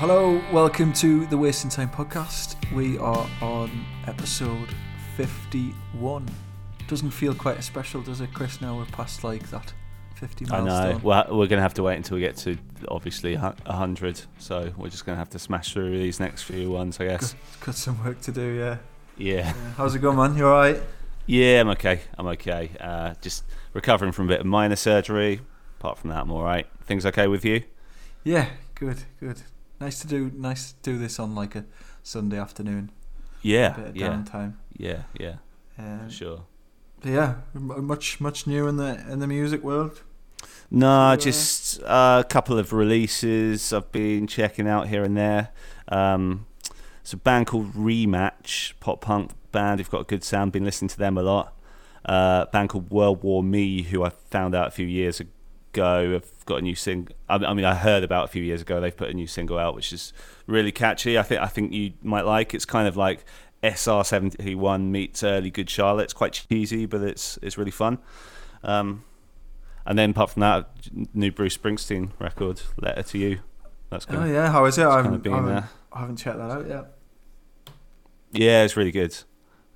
Hello, welcome to the Wasting Time podcast. We are on episode 51. Doesn't feel quite as special, does it, Chris? Now we're past like that 50 I know. Well, we're going to have to wait until we get to obviously a 100. So we're just going to have to smash through these next few ones, I guess. Got some work to do, yeah. Yeah. yeah. How's it going, man? You alright? Yeah, I'm okay. I'm okay. Uh, just recovering from a bit of minor surgery. Apart from that, I'm all right. Things okay with you? Yeah, good, good. Nice to do. Nice to do this on like a Sunday afternoon. Yeah. bit of Yeah. downtime. Yeah. Yeah. Um, sure. yeah, much much new in the in the music world. No, uh, just uh, a couple of releases I've been checking out here and there. Um, it's a band called Rematch, pop punk band. Who've got a good sound. Been listening to them a lot. Uh, band called World War Me, who I found out a few years ago. Go have got a new single. I mean, I heard about a few years ago. They've put a new single out, which is really catchy. I think I think you might like. It's kind of like SR seventy one meets early Good Charlotte. It's quite cheesy, but it's it's really fun. Um, and then apart from that, new Bruce Springsteen record, Letter to You. That's good. Oh yeah, how is it? I haven't, been I haven't. I haven't checked that out yet. Yeah, it's really good.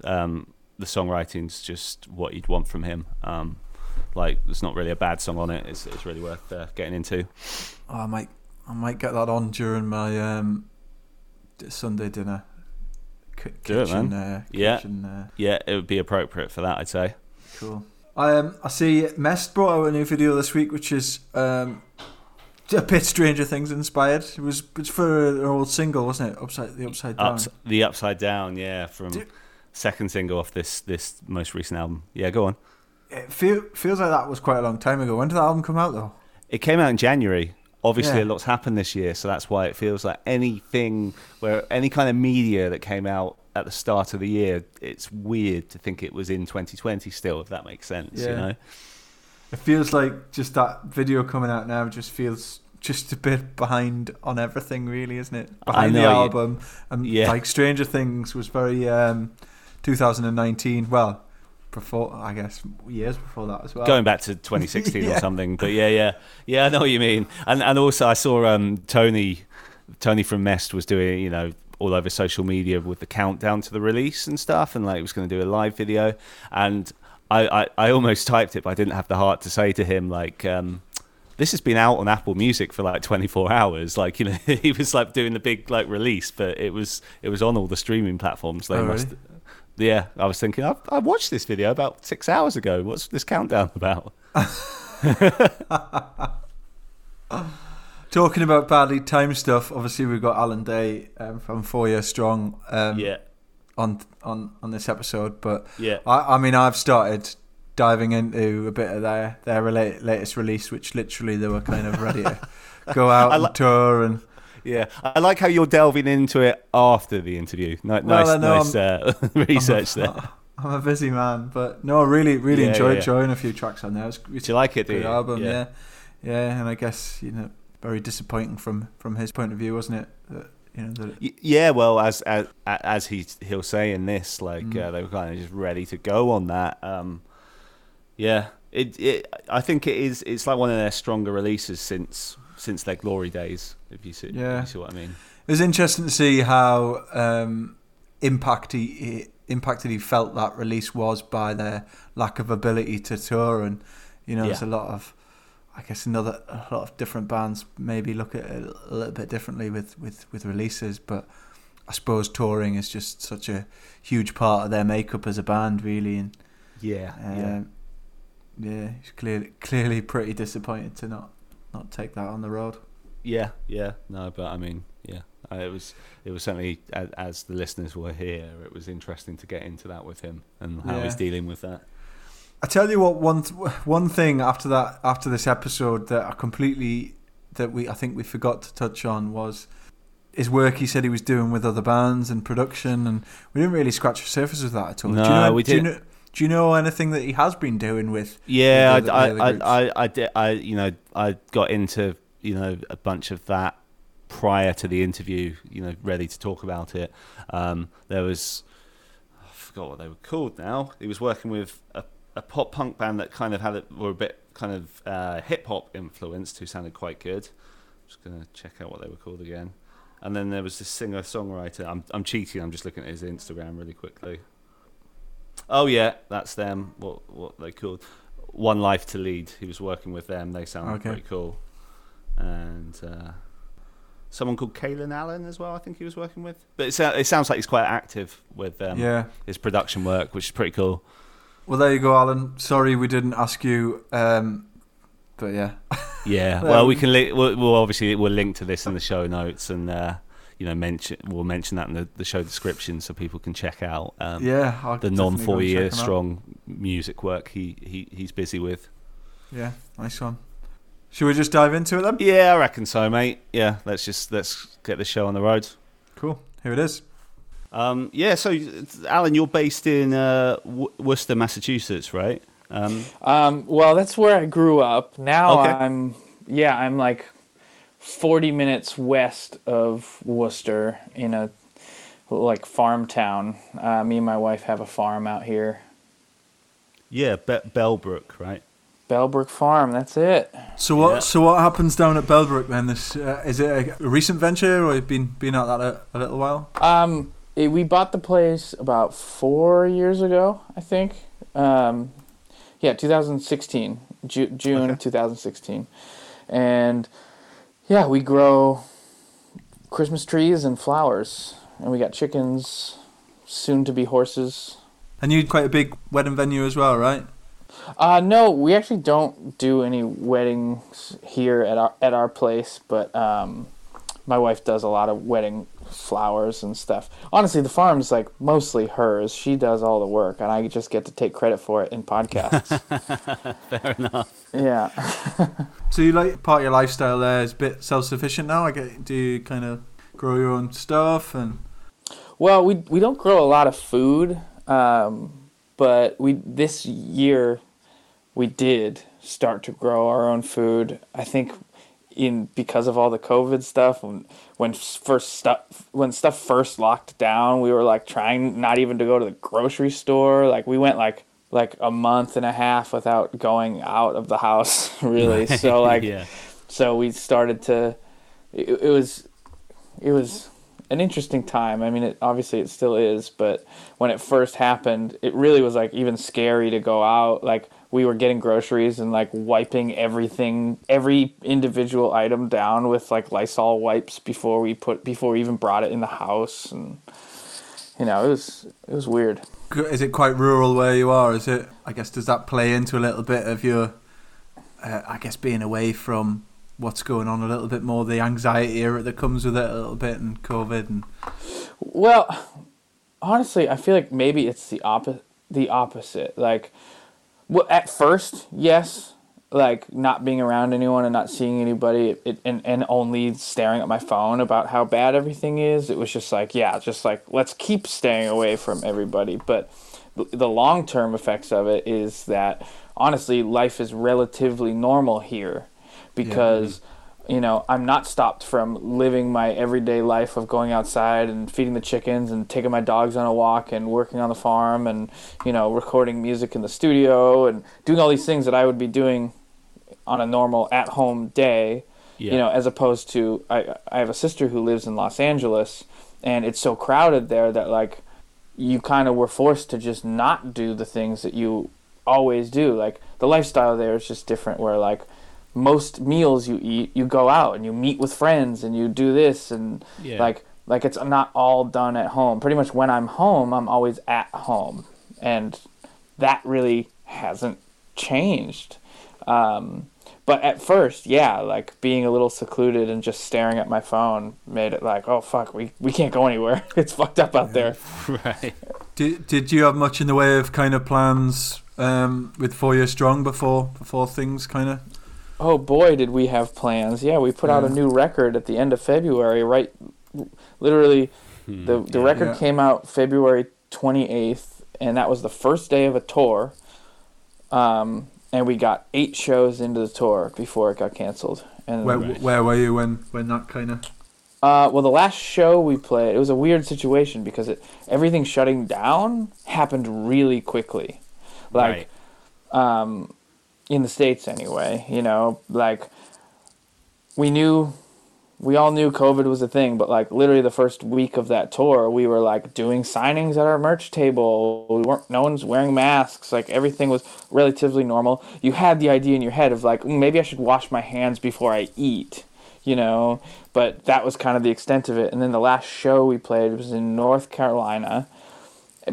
Um, the songwriting's just what you'd want from him. Um, like, there's not really a bad song on it. It's, it's really worth uh, getting into. Oh, I might I might get that on during my um, Sunday dinner. Do it, man. Uh, Yeah. uh, Yeah, it would be appropriate for that, I'd say. cool. I um I see Mest brought out a new video this week, which is um a bit Stranger Things inspired. It was it's for an old single, wasn't it? Upside the upside down. Ups, the Upside Down, yeah, from Do- second single off this this most recent album. Yeah, go on. It feel, feels like that was quite a long time ago. When did that album come out though? It came out in January. Obviously, Yeah. a lot's happened this year, so that's why it feels like anything where any kind of media that came out at the start of the year, it's weird to think it was in 2020 still, if that makes sense. You know? It feels like just that video coming out now just feels just a bit behind on everything, really, isn't it? Behind the know, yeah. album, and Yeah. like Stranger Things was very um, 2019. Well, before I guess years before that as well. Going back to 2016 Yeah. or something, but yeah, yeah, yeah, I know what you mean. And and also, I saw um, Tony, Tony from Mest was doing, you know, all over social media with the countdown to the release and stuff, and like he was going to do a live video, and I, I, I almost typed it, but I didn't have the heart to say to him like. Um, this has been out on Apple Music for like 24 hours. Like you know, he was like doing the big like release, but it was it was on all the streaming platforms. They Oh, must, really? Yeah. I was thinking, I, I watched this video about six hours ago. What's this countdown about? Talking about badly timed stuff, obviously we've got Alan Day um, from Four Year Strong um, yeah, on on on this episode, but yeah. I, I mean, I've started diving into a bit of their their latest release, which literally they were kind of ready to go out I and tour and Yeah, I like how you're delving into it after the interview. Ni- Well, nice, nice uh, research I'm a, there. I'm a busy man, but no, I really really Yeah, enjoyed yeah. joining a few tracks on there. It was, it's you like it? good album, yeah. yeah, and I guess you know very disappointing from from his point of view, wasn't it? That, you know that Yeah, well, as as as he he'll say in this, like Mm. uh, they were kind of just ready to go on that. Um, yeah, it, it I think it is. It's like one of their stronger releases since since their glory days. If you see, Yeah. you see what I mean. It was interesting to see how um, impact he, impacted he felt that release was by their lack of ability to tour, and you know, there's a lot of, I guess, another a lot of different bands maybe look at it a little bit differently with with with releases, but I suppose touring is just such a huge part of their makeup as a band, really, and Yeah, um, yeah. yeah, he's clearly clearly pretty disappointed to not not take that on the road. Yeah, yeah, no, but I mean, yeah, it was it was certainly as, the listeners were here, it was interesting to get into that with him and how he's dealing with that. I tell you what, one th- one thing after that after this episode that I completely that we I think we forgot to touch on was his work. He said he was doing with other bands and production, and we didn't really scratch the surface of that at all. do you No, know, we do you know, do you know anything that he has been doing with? Yeah, with the I, I, I, I, I, did, I, you know, I got into, you know, a bunch of that prior to the interview, you know, ready to talk about it. Um, there was, I forgot what they were called now. He was working with a, a pop punk band that kind of had it, were a bit kind of uh, hip hop influenced, who sounded quite good. I'm just gonna check out what they were called again. And then there was this singer songwriter. I'm I'm cheating. I'm just looking at his Instagram really quickly. Oh yeah, that's them. What what they called One Life to Lead. He was working with them. They sound Okay. pretty cool. And uh, someone called Kalen Allen as well. I think he was working with. But it, it sounds like he's quite active with um, yeah. his production work, which is pretty cool. Well, there you go, Alan. Sorry we didn't ask you, um, but yeah. Yeah. Um, Well, we can. Li- we'll, we'll obviously we'll link to this in the show notes, and uh, you know, mention we'll mention that in the, the show description so people can check out um, yeah. I'll the non go and four year check 'em out. strong music work he, he he's busy with. Yeah, nice one. Should we just dive into it then? Yeah, I reckon so, mate. Yeah, let's just let's get the show on the road. Cool. Here it is. Um, yeah, so Alan, you're based in uh, w- Worcester, Massachusetts, right? Um, Um, well, that's where I grew up. Now Okay. I'm, yeah, I'm like 40 minutes west of Worcester in a like farm town. Uh, me and my wife have a farm out here, yeah, Be- Bellbrook, right? Bellbrook Farm. That's it. So what? Yeah. So what happens down at Bellbrook then? This uh, is it a, a recent venture, or you've been been at that a, a little while? Um, it, we bought the place about four years ago, I think. Um, yeah, 2016, Ju- June Okay. 2016, and yeah, we grow Christmas trees and flowers, and we got chickens, soon to be horses. And you had quite a big wedding venue as well, right? Uh, no, we actually don't do any weddings here at our at our place, but um, my wife does a lot of wedding flowers and stuff. Honestly, the farm's like mostly hers. She does all the work, and I just get to take credit for it in podcasts. Fair enough. yeah. So you like part of your lifestyle there is a bit self sufficient now. I get. Do you kind of grow your own stuff and? Well, we we don't grow a lot of food, um, but we this year we did start to grow our own food. I think in because of all the COVID stuff when when first stuff when stuff first locked down, we were like trying not even to go to the grocery store. Like we went like like a month and a half without going out of the house really. So like yeah, so we started to it, it was it was an interesting time i mean it obviously it still is but when it first happened it really was like even scary to go out like we were getting groceries and like wiping everything every individual item down with like lysol wipes before we put before we even brought it in the house and you know it was it was weird Is it quite rural where you are? Is it? I guess does that play into a little bit of your? Uh, I guess being away from what's going on a little bit more, the anxiety that comes with it a little bit, and COVID and Well, honestly, I feel like maybe it's the opposite. The opposite, like, well, at first, yes, like not being around anyone and not seeing anybody, it, and and only staring at my phone about how bad everything is. It was just like, yeah, just like let's keep staying away from everybody. But the- the long term effects of it is that honestly, life is relatively normal here because you know, I'm not stopped from living my everyday life of going outside and feeding the chickens and taking my dogs on a walk and working on the farm and, you know, recording music in the studio and doing all these things that I would be doing on a normal at home day, yeah. you know, as opposed to I I have a sister who lives in Los Angeles and it's so crowded there that like you kind of were forced to just not do the things that you always do. Like the lifestyle there is just different where like most meals you eat, you go out and you meet with friends and you do this and Yeah. like like it's not all done at home. Pretty much when I'm home, I'm always at home, and that really hasn't changed. Um, but at first, yeah, like being a little secluded and just staring at my phone made it like, oh fuck, we we can't go anywhere. it's fucked up out there. right. Did Did you have much in the way of kind of plans um, with Four Year Strong before before things kind of? Oh boy, did we have plans! Yeah, we put out a new record at the end of February. Right, literally, the the Yeah. record Yeah. came out February twenty eighth, and that was the first day of a tour. Um, and we got eight shows into the tour before it got canceled. And Where Right. Where were you when when that kind of? uh, well, the last show we played, it was a weird situation because it everything shutting down happened really quickly, like right. um, in the states anyway. You know, like we knew we all knew COVID was a thing, but like literally the first week of that tour, we were like doing signings at our merch table. We weren't, no one's wearing masks. Like everything was relatively normal. You had the idea in your head of like, "Mm, maybe I should wash my hands before I eat, you know, but that was kind of the extent of it. And then the last show we played was in North Carolina,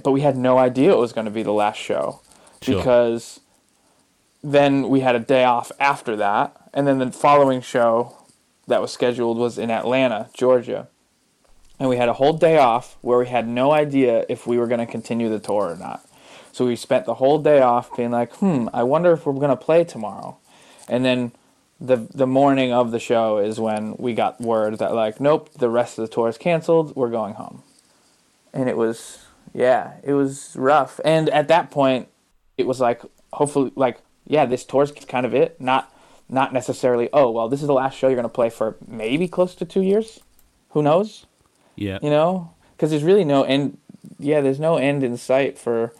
but we had no idea it was going to be the last show Sure. because then we had a day off after that. And then the following show that was scheduled was in Atlanta, Georgia. And we had a whole day off where we had no idea if we were going to continue the tour or not. So we spent the whole day off being like, hmm, I wonder if we're going to play tomorrow. And then the the morning of the show is when we got word that like, nope, the rest of the tour is canceled. We're going home. And it was yeah, it was rough. And at that point, it was like hopefully like yeah, this tour's kind of it. Not not necessarily. Oh well, this is the last show you're gonna play for maybe close to two years. Who knows? Yeah. You know, because there's really no end. Yeah, there's no end in sight for.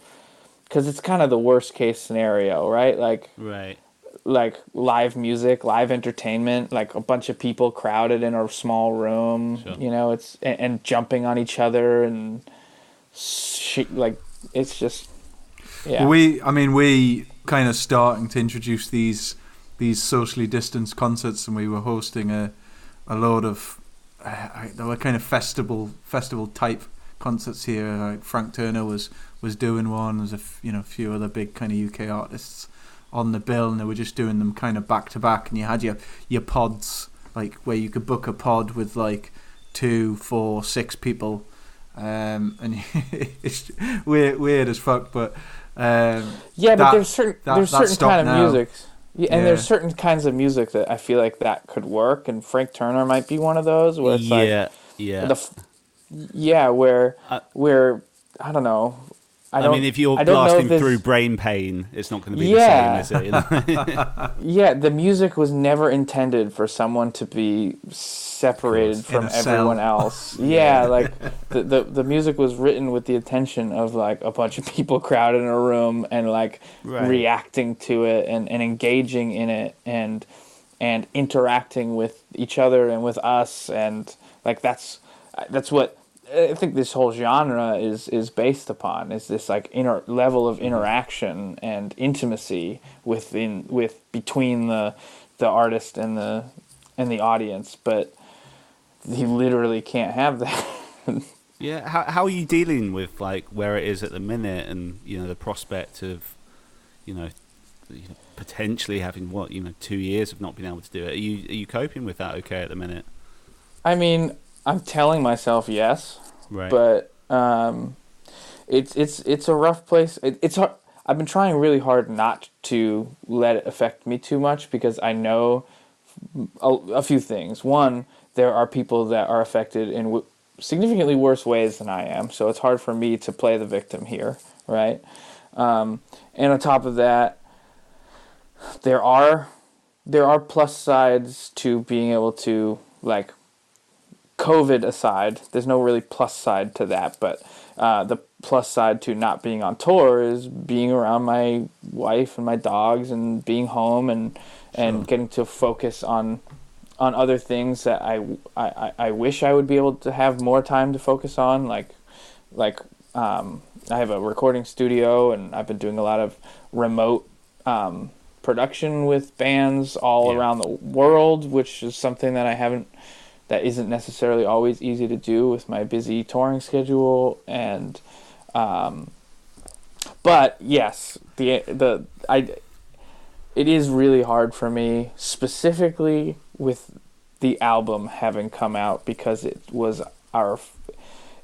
Because it's kind of the worst case scenario, right? Like Right. like live music, live entertainment, like a bunch of people crowded in a small room. Sure. You know, it's and, and jumping on each other and sh- like it's just yeah. We, I mean, we kind of starting to introduce these these socially distanced concerts, and we were hosting a a load of uh, there were kind of festival festival type concerts here. Like Frank Turner was was doing one. There's a f- you know a few other big kind of UK artists on the bill, and they were just doing them kind of back to back. And you had your your pods like where you could book a pod with like two, four, six people. Um, and it's weird, weird as fuck, but um, Yeah, but there's certain that- there's that certain stopped kind of now. music. Yeah, and there's certain kinds of music that I feel like that could work, and Frank Turner might be one of those where it's like yeah. yeah. the f- yeah where Uh, where I don't know. I, I, don't, mean, if you're I don't know blasting if through brain pain, it's not going to be Yeah. the same, is it? Yeah, the music was never intended for someone to be separated from a cell. everyone else. Yeah, like the, the the music was written with the intention of like a bunch of people crowded in a room and like Right. reacting to it and, and engaging in it and and interacting with each other and with us and like that's that's what I think this whole genre is is based upon is this like inner level of interaction and intimacy within with between the the artist and the and the audience but he literally can't have that yeah. How how are you dealing with like where it is at the minute, and you know the prospect of, you know, potentially having what you know two years of not being able to do it? Are you are you coping with that okay at the minute? I mean I'm telling myself yes But um, it's it's it's a rough place. It, it's hard. I've been trying really hard not to let it affect me too much because I know a, a few things. One, there are people that are affected in w- significantly worse ways than I am, so it's hard for me to play the victim here, right? Um, and on top of that, there are there are plus sides to being able to like COVID aside, there's no really plus side to that, but uh, the plus side to not being on tour is being around my wife and my dogs and being home and and Sure. getting to focus on on other things that I, I, I- wish I would be able to have more time to focus on like like um, I have a recording studio and I've been doing a lot of remote um, production with bands all Yeah. around the world, which is something that I haven't that isn't necessarily always easy to do with my busy touring schedule and um, but yes the the I it is really hard for me specifically with the album having come out because it was our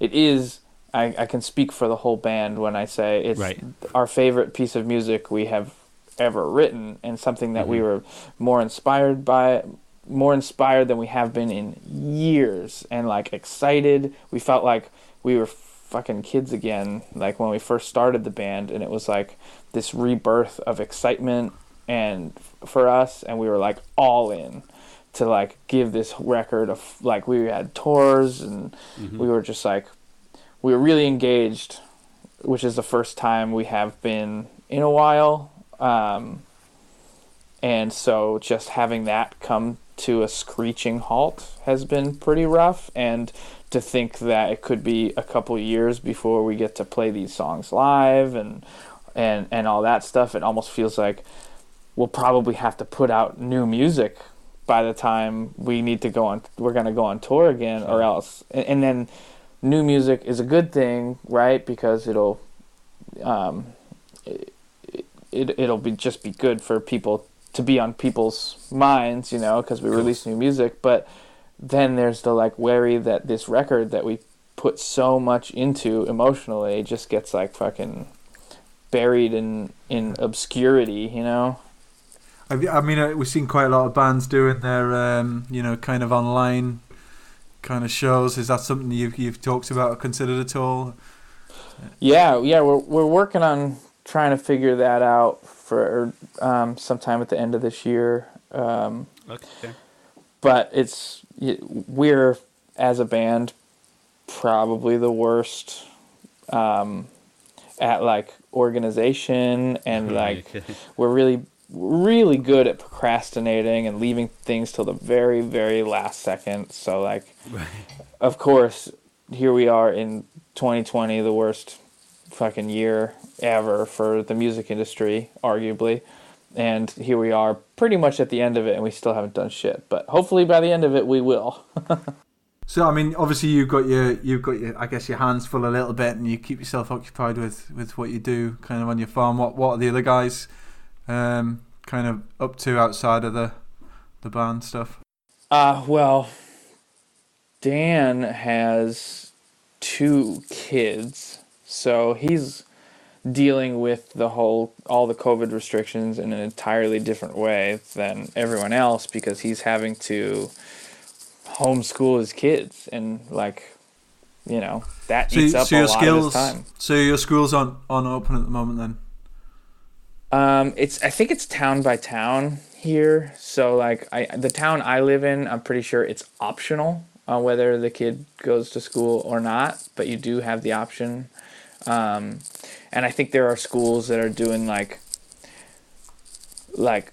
it is I, I can speak for the whole band when I say it's Right. our favorite piece of music we have ever written and something that we Mhm. were more inspired by more inspired than we have been in years. And like excited. We felt like we were fucking kids again like when we first started the band. And it was like this rebirth of excitement and for us. And we were like all in to like give this record of like we had tours and Mhm. we were just like we were really engaged which is the first time we have been in a while. Um, and so just having that come to a screeching halt has been pretty rough and to think that it could be a couple years before we get to play these songs live and and and all that stuff it almost feels like we'll probably have to put out new music by the time we need to go on we're going to go on tour again or else. And, and then new music is a good thing right? Because it'll um, it, it, it'll be just be good for people to be on people's minds, you know, because we release new music. But then there's the like worry that this record that we put so much into emotionally just gets like fucking buried in in obscurity, you know. I mean, uh, we've seen quite a lot of bands doing their, um, you know, kind of online kind of shows. Is that something you've you've talked about or considered at all? Yeah, yeah, we're we're working on trying to figure that out for um, sometime at the end of this year. Um, okay. But it's we're as a band probably the worst um, at like organization and like we're really really good at procrastinating and leaving things till the very very last second so like right. of course here we are in 2020 the worst fucking year ever for the music industry, arguably. And here we are, pretty much at the end of it, and we still haven't done shit. But hopefully, by the end of it, we will. so, I mean, obviously, you've got your, you've got your, I guess, your hands full a little bit, and you keep yourself occupied with, with what you do, kind of on your farm. What, what are the other guys, um, kind of up to outside of the, the band stuff? Uh, well, Dan has two kids, so he's dealing with the whole all the COVID restrictions in an entirely different way than everyone else because he's having to homeschool his kids and like you know that so, eats up so a lot skills, of his time. So your school's on on open at the moment then. Um, it's I think it's town by town here. So like I the town I live in, I'm pretty sure it's optional uh, whether the kid goes to school or not, but you do have the option. Um, and I think there are schools that are doing like like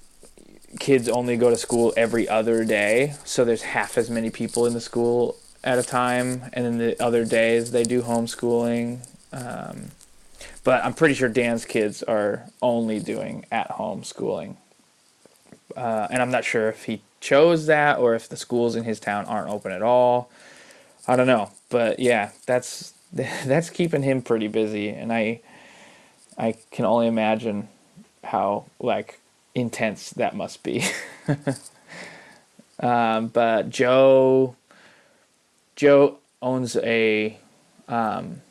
kids only go to school every other day, so there's half as many people in the school at a time, and then the other days they do homeschooling. Um, but I'm pretty sure Dan's kids are only doing at home schooling. Uh, and I'm not sure if he chose that or if the schools in his town aren't open at all. I don't know, but yeah, that's that's keeping him pretty busy, and I I can only imagine how like intense that must be. um, but Joe, Joe owns a, um,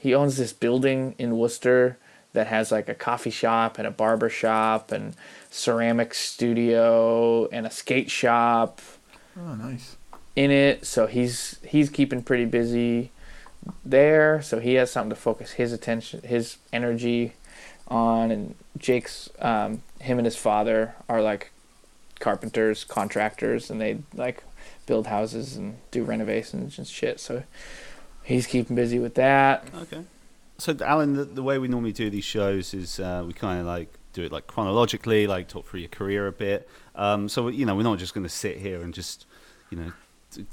he owns this building in Worcester that has like a coffee shop and a barber shop and ceramic studio and a skate shop. Oh, nice. In it, so he's he's keeping pretty busy there, so he has something to focus his attention, his energy on. And Jake's, um, him and his father are like carpenters, contractors, and they like build houses and do renovations and shit. So he's keeping busy with that. Okay. So, Alan, the, the way we normally do these shows is uh, we kind of like do it like chronologically, like talk through your career a bit. Um, so, you know, we're not just going to sit here and just, you know,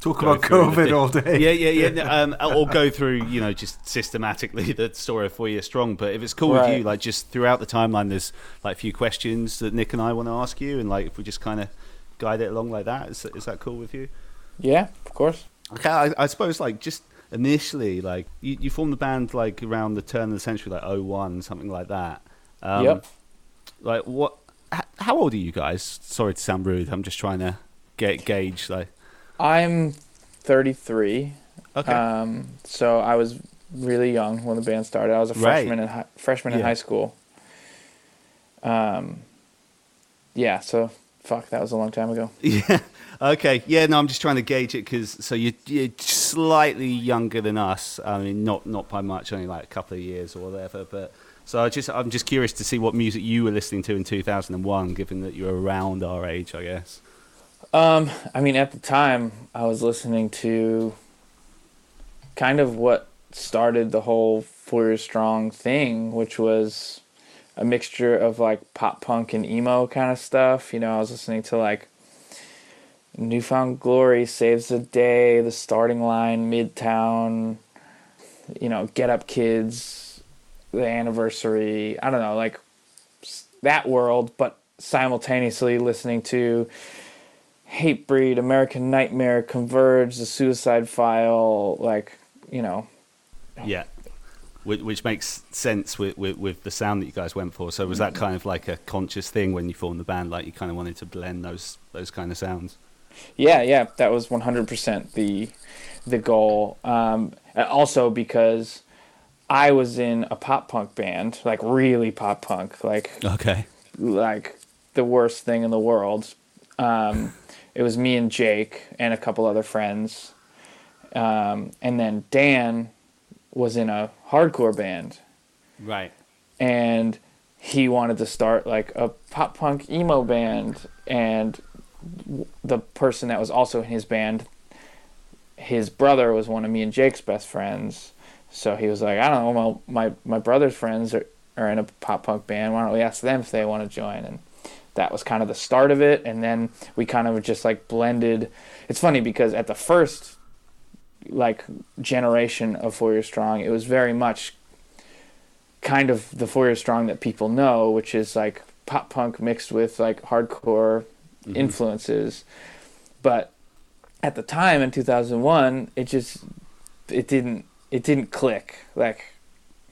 talk about COVID all day. Yeah, yeah, yeah. um, or go through, you know, just systematically the story of Four Year Strong. But if it's cool right. with you, like just throughout the timeline, there's like a few questions that Nick and I want to ask you, and like if we just kind of guide it along like that, is is that cool with you? Yeah, of course. Okay, I, I suppose like just initially, like you, you formed the band like around the turn of the century, like 01, something like that. Um, yep. Like what? How old are you guys? Sorry to sound rude. I'm just trying to get gauge like. I'm 33. Okay. Um, so I was really young when the band started. I was a freshman right. in hi- freshman yeah. in high school. Um, yeah. So fuck, that was a long time ago. Yeah. Okay. Yeah. No, I'm just trying to gauge it because so you're, you're slightly younger than us. I mean, not not by much, only like a couple of years or whatever. But so I just I'm just curious to see what music you were listening to in 2001, given that you're around our age, I guess. Um, I mean, at the time, I was listening to kind of what started the whole Four Strong thing, which was a mixture of like pop punk and emo kind of stuff. You know, I was listening to like New Found Glory, Saves the Day, The Starting Line, Midtown, you know, Get Up Kids, The Anniversary. I don't know, like that world, but simultaneously listening to Hatebreed, American Nightmare, Converge, The Suicide File, like, you know. Yeah. Which, which makes sense with, with, with the sound that you guys went for. So was that kind of like a conscious thing when you formed the band? Like you kind of wanted to blend those those kind of sounds? Yeah, yeah, that was 100% the the goal. Um, also because I was in a pop punk band, like really pop punk, like okay, like the worst thing in the world. Um, it was me and Jake and a couple other friends, um, and then Dan was in a hardcore band, right? And he wanted to start like a pop punk emo band, and the person that was also in his band, his brother was one of me and Jake's best friends. So he was like, I don't know, well, my my brother's friends are, are in a pop punk band. Why don't we ask them if they want to join? And that was kind of the start of it. And then we kind of just like blended. It's funny because at the first like generation of Four Years Strong, it was very much kind of the Four Years Strong that people know, which is like pop punk mixed with like hardcore mm-hmm. influences. But at the time in 2001, it just it didn't it didn't click. Like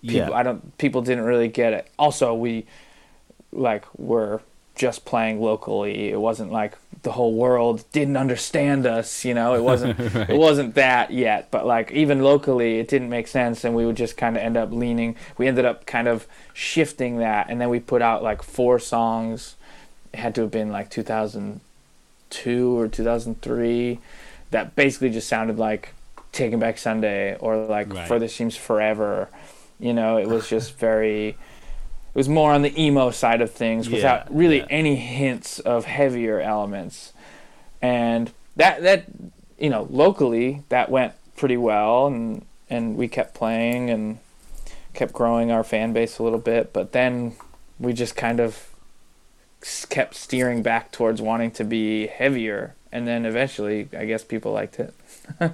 people, yeah. I don't people didn't really get it. Also, we like were just playing locally. It wasn't like the whole world didn't understand us, you know. It wasn't right. it wasn't that yet, but like even locally it didn't make sense and we would just kind of end up leaning. We ended up kind of shifting that and then we put out like four songs. It had to have been like 2002 or 2003 that basically just sounded like Taking Back Sunday or like right. Further Seems Forever. You know, it was just very. It was more on the emo side of things without yeah, really yeah. any hints of heavier elements, and that that you know locally that went pretty well, and and we kept playing and kept growing our fan base a little bit, but then we just kind of kept steering back towards wanting to be heavier, and then eventually, I guess people liked it.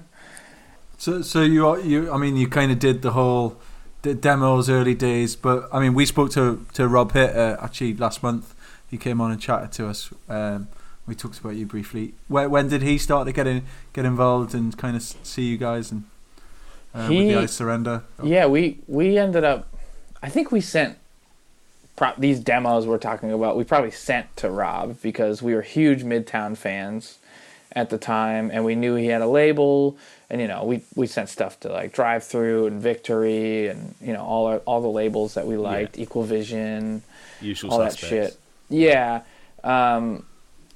So, so you, you, I mean, you kind of did the whole the demos early days, but I mean, we spoke to to Rob Hitt uh, actually last month. He came on and chatted to us. Um, we talked about you briefly. When, when did he start to get in, get involved and kind of see you guys and uh, he, with the I Surrender? Yeah, we we ended up. I think we sent pro- these demos we're talking about. We probably sent to Rob because we were huge Midtown fans at the time, and we knew he had a label and you know we we sent stuff to like drive through and victory and you know all our, all the labels that we liked yeah. equal vision Usual all suspects. that shit. Yeah. Um,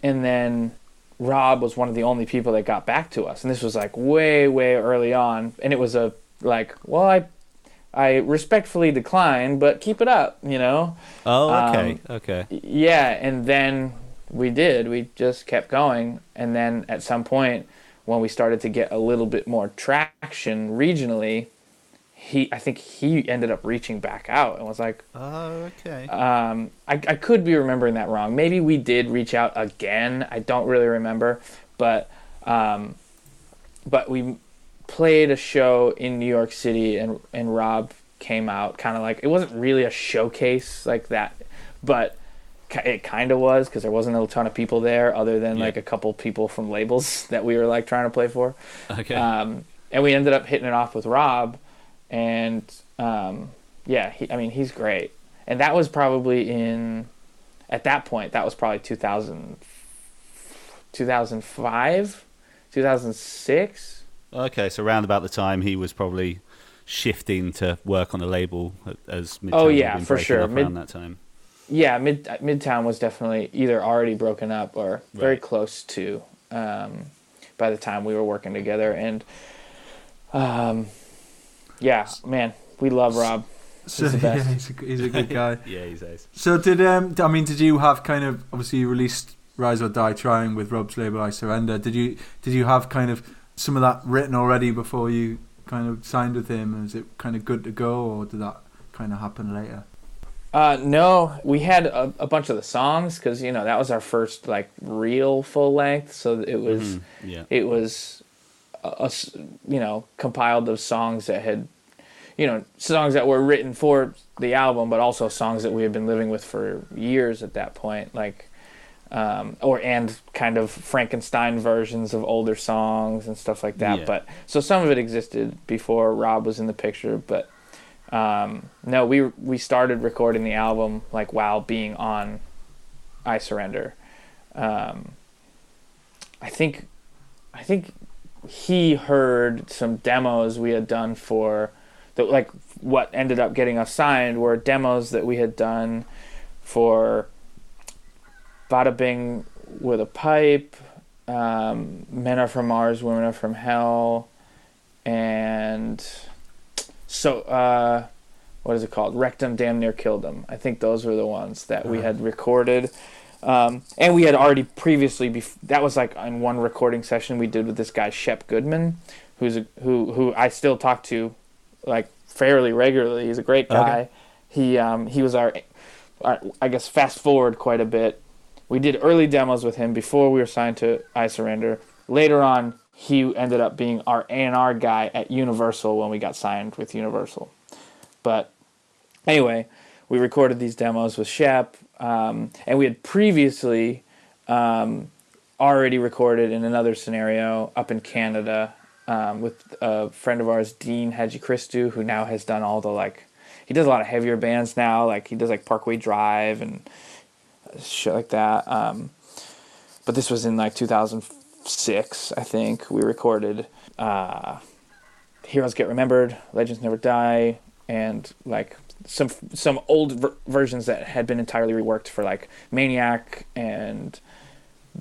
and then rob was one of the only people that got back to us. And this was like way way early on. And it was a like well i i respectfully decline but keep it up you know? Oh okay. Um, okay. yeah. And then we did. We just kept going. And then at some point when we started to get a little bit more traction regionally, he I think he ended up reaching back out and was like, "Oh, okay." Um, I I could be remembering that wrong. Maybe we did reach out again. I don't really remember, but um, but we played a show in New York City and and Rob came out kind of like it wasn't really a showcase like that, but it kind of was because there wasn't a ton of people there other than yeah. like a couple people from labels that we were like trying to play for. Okay. Um, and we ended up hitting it off with Rob, and um, yeah, he, I mean he's great. And that was probably in, at that point, that was probably 2000, 2005, 2006. Okay, so around about the time he was probably shifting to work on the label as Midtown oh yeah for sure around that time yeah, mid Midtown was definitely either already broken up or very close to um, by the time we were working together. And um, yeah, man, we love Rob. He's so, yeah, he's a, he's a good guy. yeah, he's nice. So did um, I mean, did you have kind of obviously you released Rise or Die Trying with Rob's label I Surrender? Did you did you have kind of some of that written already before you kind of signed with him? Was it kind of good to go, or did that kind of happen later? Uh, no, we had a, a bunch of the songs because you know that was our first like real full length. So it was Mm-hmm. Yeah. it was a, s- you know compiled of songs that had you know songs that were written for the album, but also songs that we had been living with for years at that point, like um, or and kind of Frankenstein versions of older songs and stuff like that. Yeah. But so some of it existed before Rob was in the picture, but um, no, we we started recording the album like while being on I Surrender. Um, I think I think he heard some demos we had done for that like what ended up getting us signed were demos that we had done for Bada Bing with a pipe, um, Men Are From Mars, Women Are From Hell, and so uh, what is it called? Rectum Damn Near Killed Him. I think those were the ones that we had recorded. Um, and we had already previously bef- that was like in one recording session we did with this guy Shep Goodman, who's a, who who I still talk to like fairly regularly. He's a great guy. Okay. He um, he was our, our I guess fast forward quite a bit. We did early demos with him before we were signed to I Surrender. Later on, he ended up being our A&R guy at Universal when we got signed with Universal. But anyway, we recorded these demos with Shep, um, and we had previously um, already recorded in another scenario up in Canada um, with a friend of ours, Dean Hadji Christou, who now has done all the like, he does a lot of heavier bands now, like he does like Parkway Drive and shit like that. Um, but this was in like 2006, I think. We recorded uh, Heroes Get Remembered, Legends Never Die, and like some some old ver- versions that had been entirely reworked for like Maniac and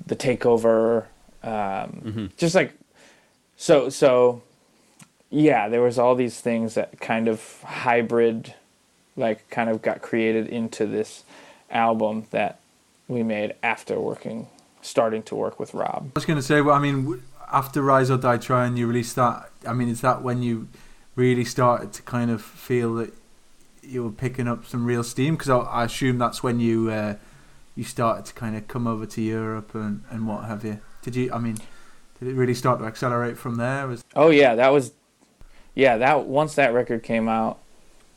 The Takeover. Um, Just like so so yeah, there was all these things that kind of hybrid like kind of got created into this album that we made after working starting to work with Rob. I was going to say, well, I mean, after Rise or Die Trying, you released that. I mean, is that when you really started to kind of feel that you were picking up some real steam? Because I, I assume that's when you uh, you started to kind of come over to Europe and, and what have you. Did you? I mean, did it really start to accelerate from there? Was Oh yeah, that was yeah, that once that record came out,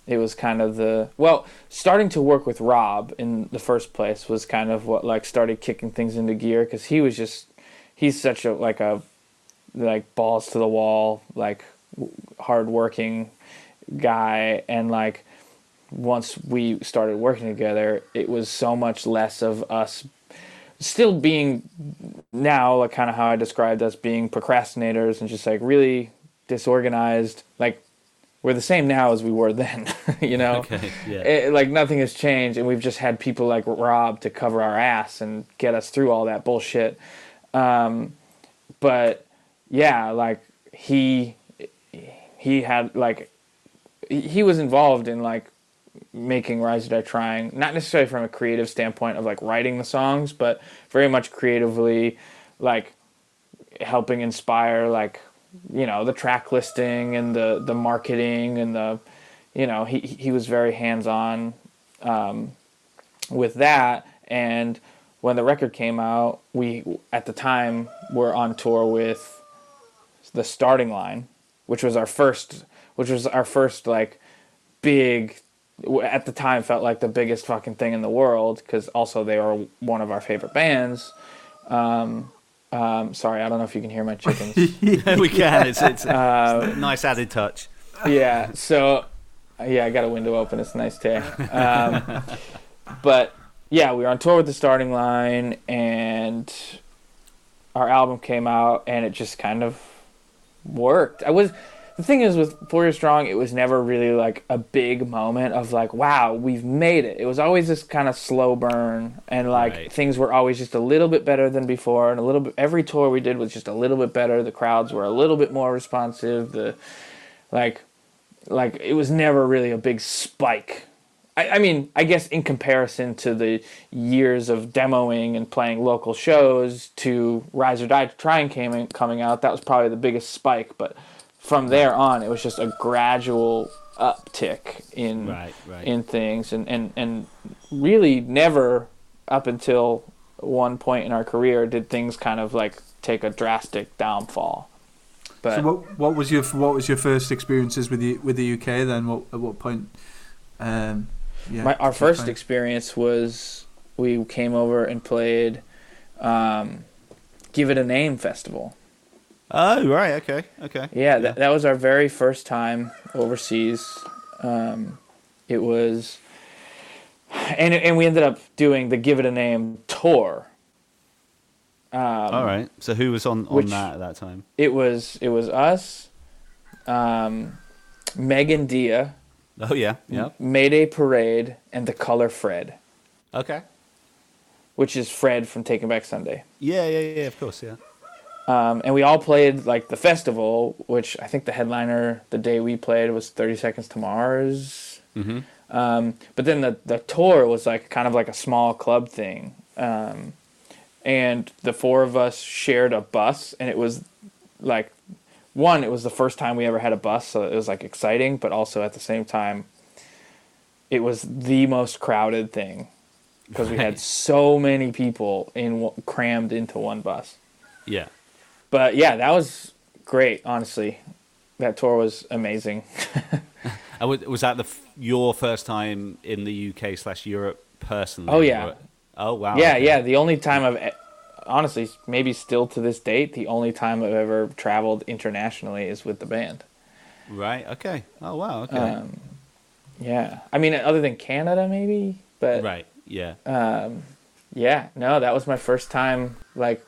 it was kind of the well, starting to work with Rob in the first place was kind of what like started kicking things into gear cuz he was just he's such a like a like balls to the wall, like hard working guy and like once we started working together, it was so much less of us still being now like kind of how I described us being procrastinators and just like really disorganized. Like we're the same now as we were then, you know. Okay, yeah. It- like nothing has changed, and we've just had people like Rob to cover our ass and get us through all that bullshit. Um, but yeah, like he he had like he was involved in like making Rise Die Trying, not necessarily from a creative standpoint of like writing the songs, but very much creatively, like helping inspire like you know the track listing and the the marketing and the you know he he was very hands on um, with that. And when the record came out we at the time were on tour with the starting line which was our first which was our first like big at the time felt like the biggest fucking thing in the world because also they were one of our favorite bands. Um, um, sorry i don't know if you can hear my chickens we can. It's, it's, Uh, it's a nice added touch. yeah. So, yeah, I got a window open. It's a nice day. Um, but yeah, we were on tour with the starting line, and our album came out, and it just kind of worked. I was the thing is with Four Years Strong, it was never really like a big moment of like, wow, we've made it. It was always this kind of slow burn, and like Right. things were always just a little bit better than before, and a little bit. Every tour we did was just a little bit better. The crowds were a little bit more responsive. The like like it was never really a big spike. I, I mean, I guess in comparison to the years of demoing and playing local shows to Rise or Die to Trying came coming out, that was probably the biggest spike. But from there on, it was just a gradual uptick in Right, right. in things and, and, and really never up until one point in our career did things kind of like take a drastic downfall. But So what what was your what was your first experiences with the with the UK then? What at what point? Um, yeah, my, our first play? experience was we came over and played um, Give It a Name Festival. Oh, right. Okay. Okay. Yeah, That, that was our very first time overseas. Um, it was, and and we ended up doing the Give It a Name tour. Um, All right. So who was on on that at that time? It was it was us, um, Meg & Dia, Oh yeah. Yeah. Mayday Parade, and the Color Fred, Okay. which is Fred from Taking Back Sunday. Yeah. Yeah. Yeah. Of course. Yeah. Um, and we all played like the festival, which I think the headliner the day we played was Thirty Seconds to Mars. Mm-hmm. Um, but then the the tour was like kind of like a small club thing, um, and the four of us shared a bus, and it was like one, it was the first time we ever had a bus, so it was like exciting, but also at the same time, it was the most crowded thing because we had so many people in crammed into one bus. Yeah. But yeah, that was great. Honestly, that tour was amazing. And was, was that the your first time in the UK slash Europe personally? Oh, yeah. Oh wow. yeah, okay. yeah. The only time I've honestly, maybe still to this date, the only time I've ever traveled internationally is with the band. Right. Okay. Oh wow. Okay. Um, yeah, I mean, other than Canada, maybe, but right. Yeah. um, yeah, no, that was my first time. Like,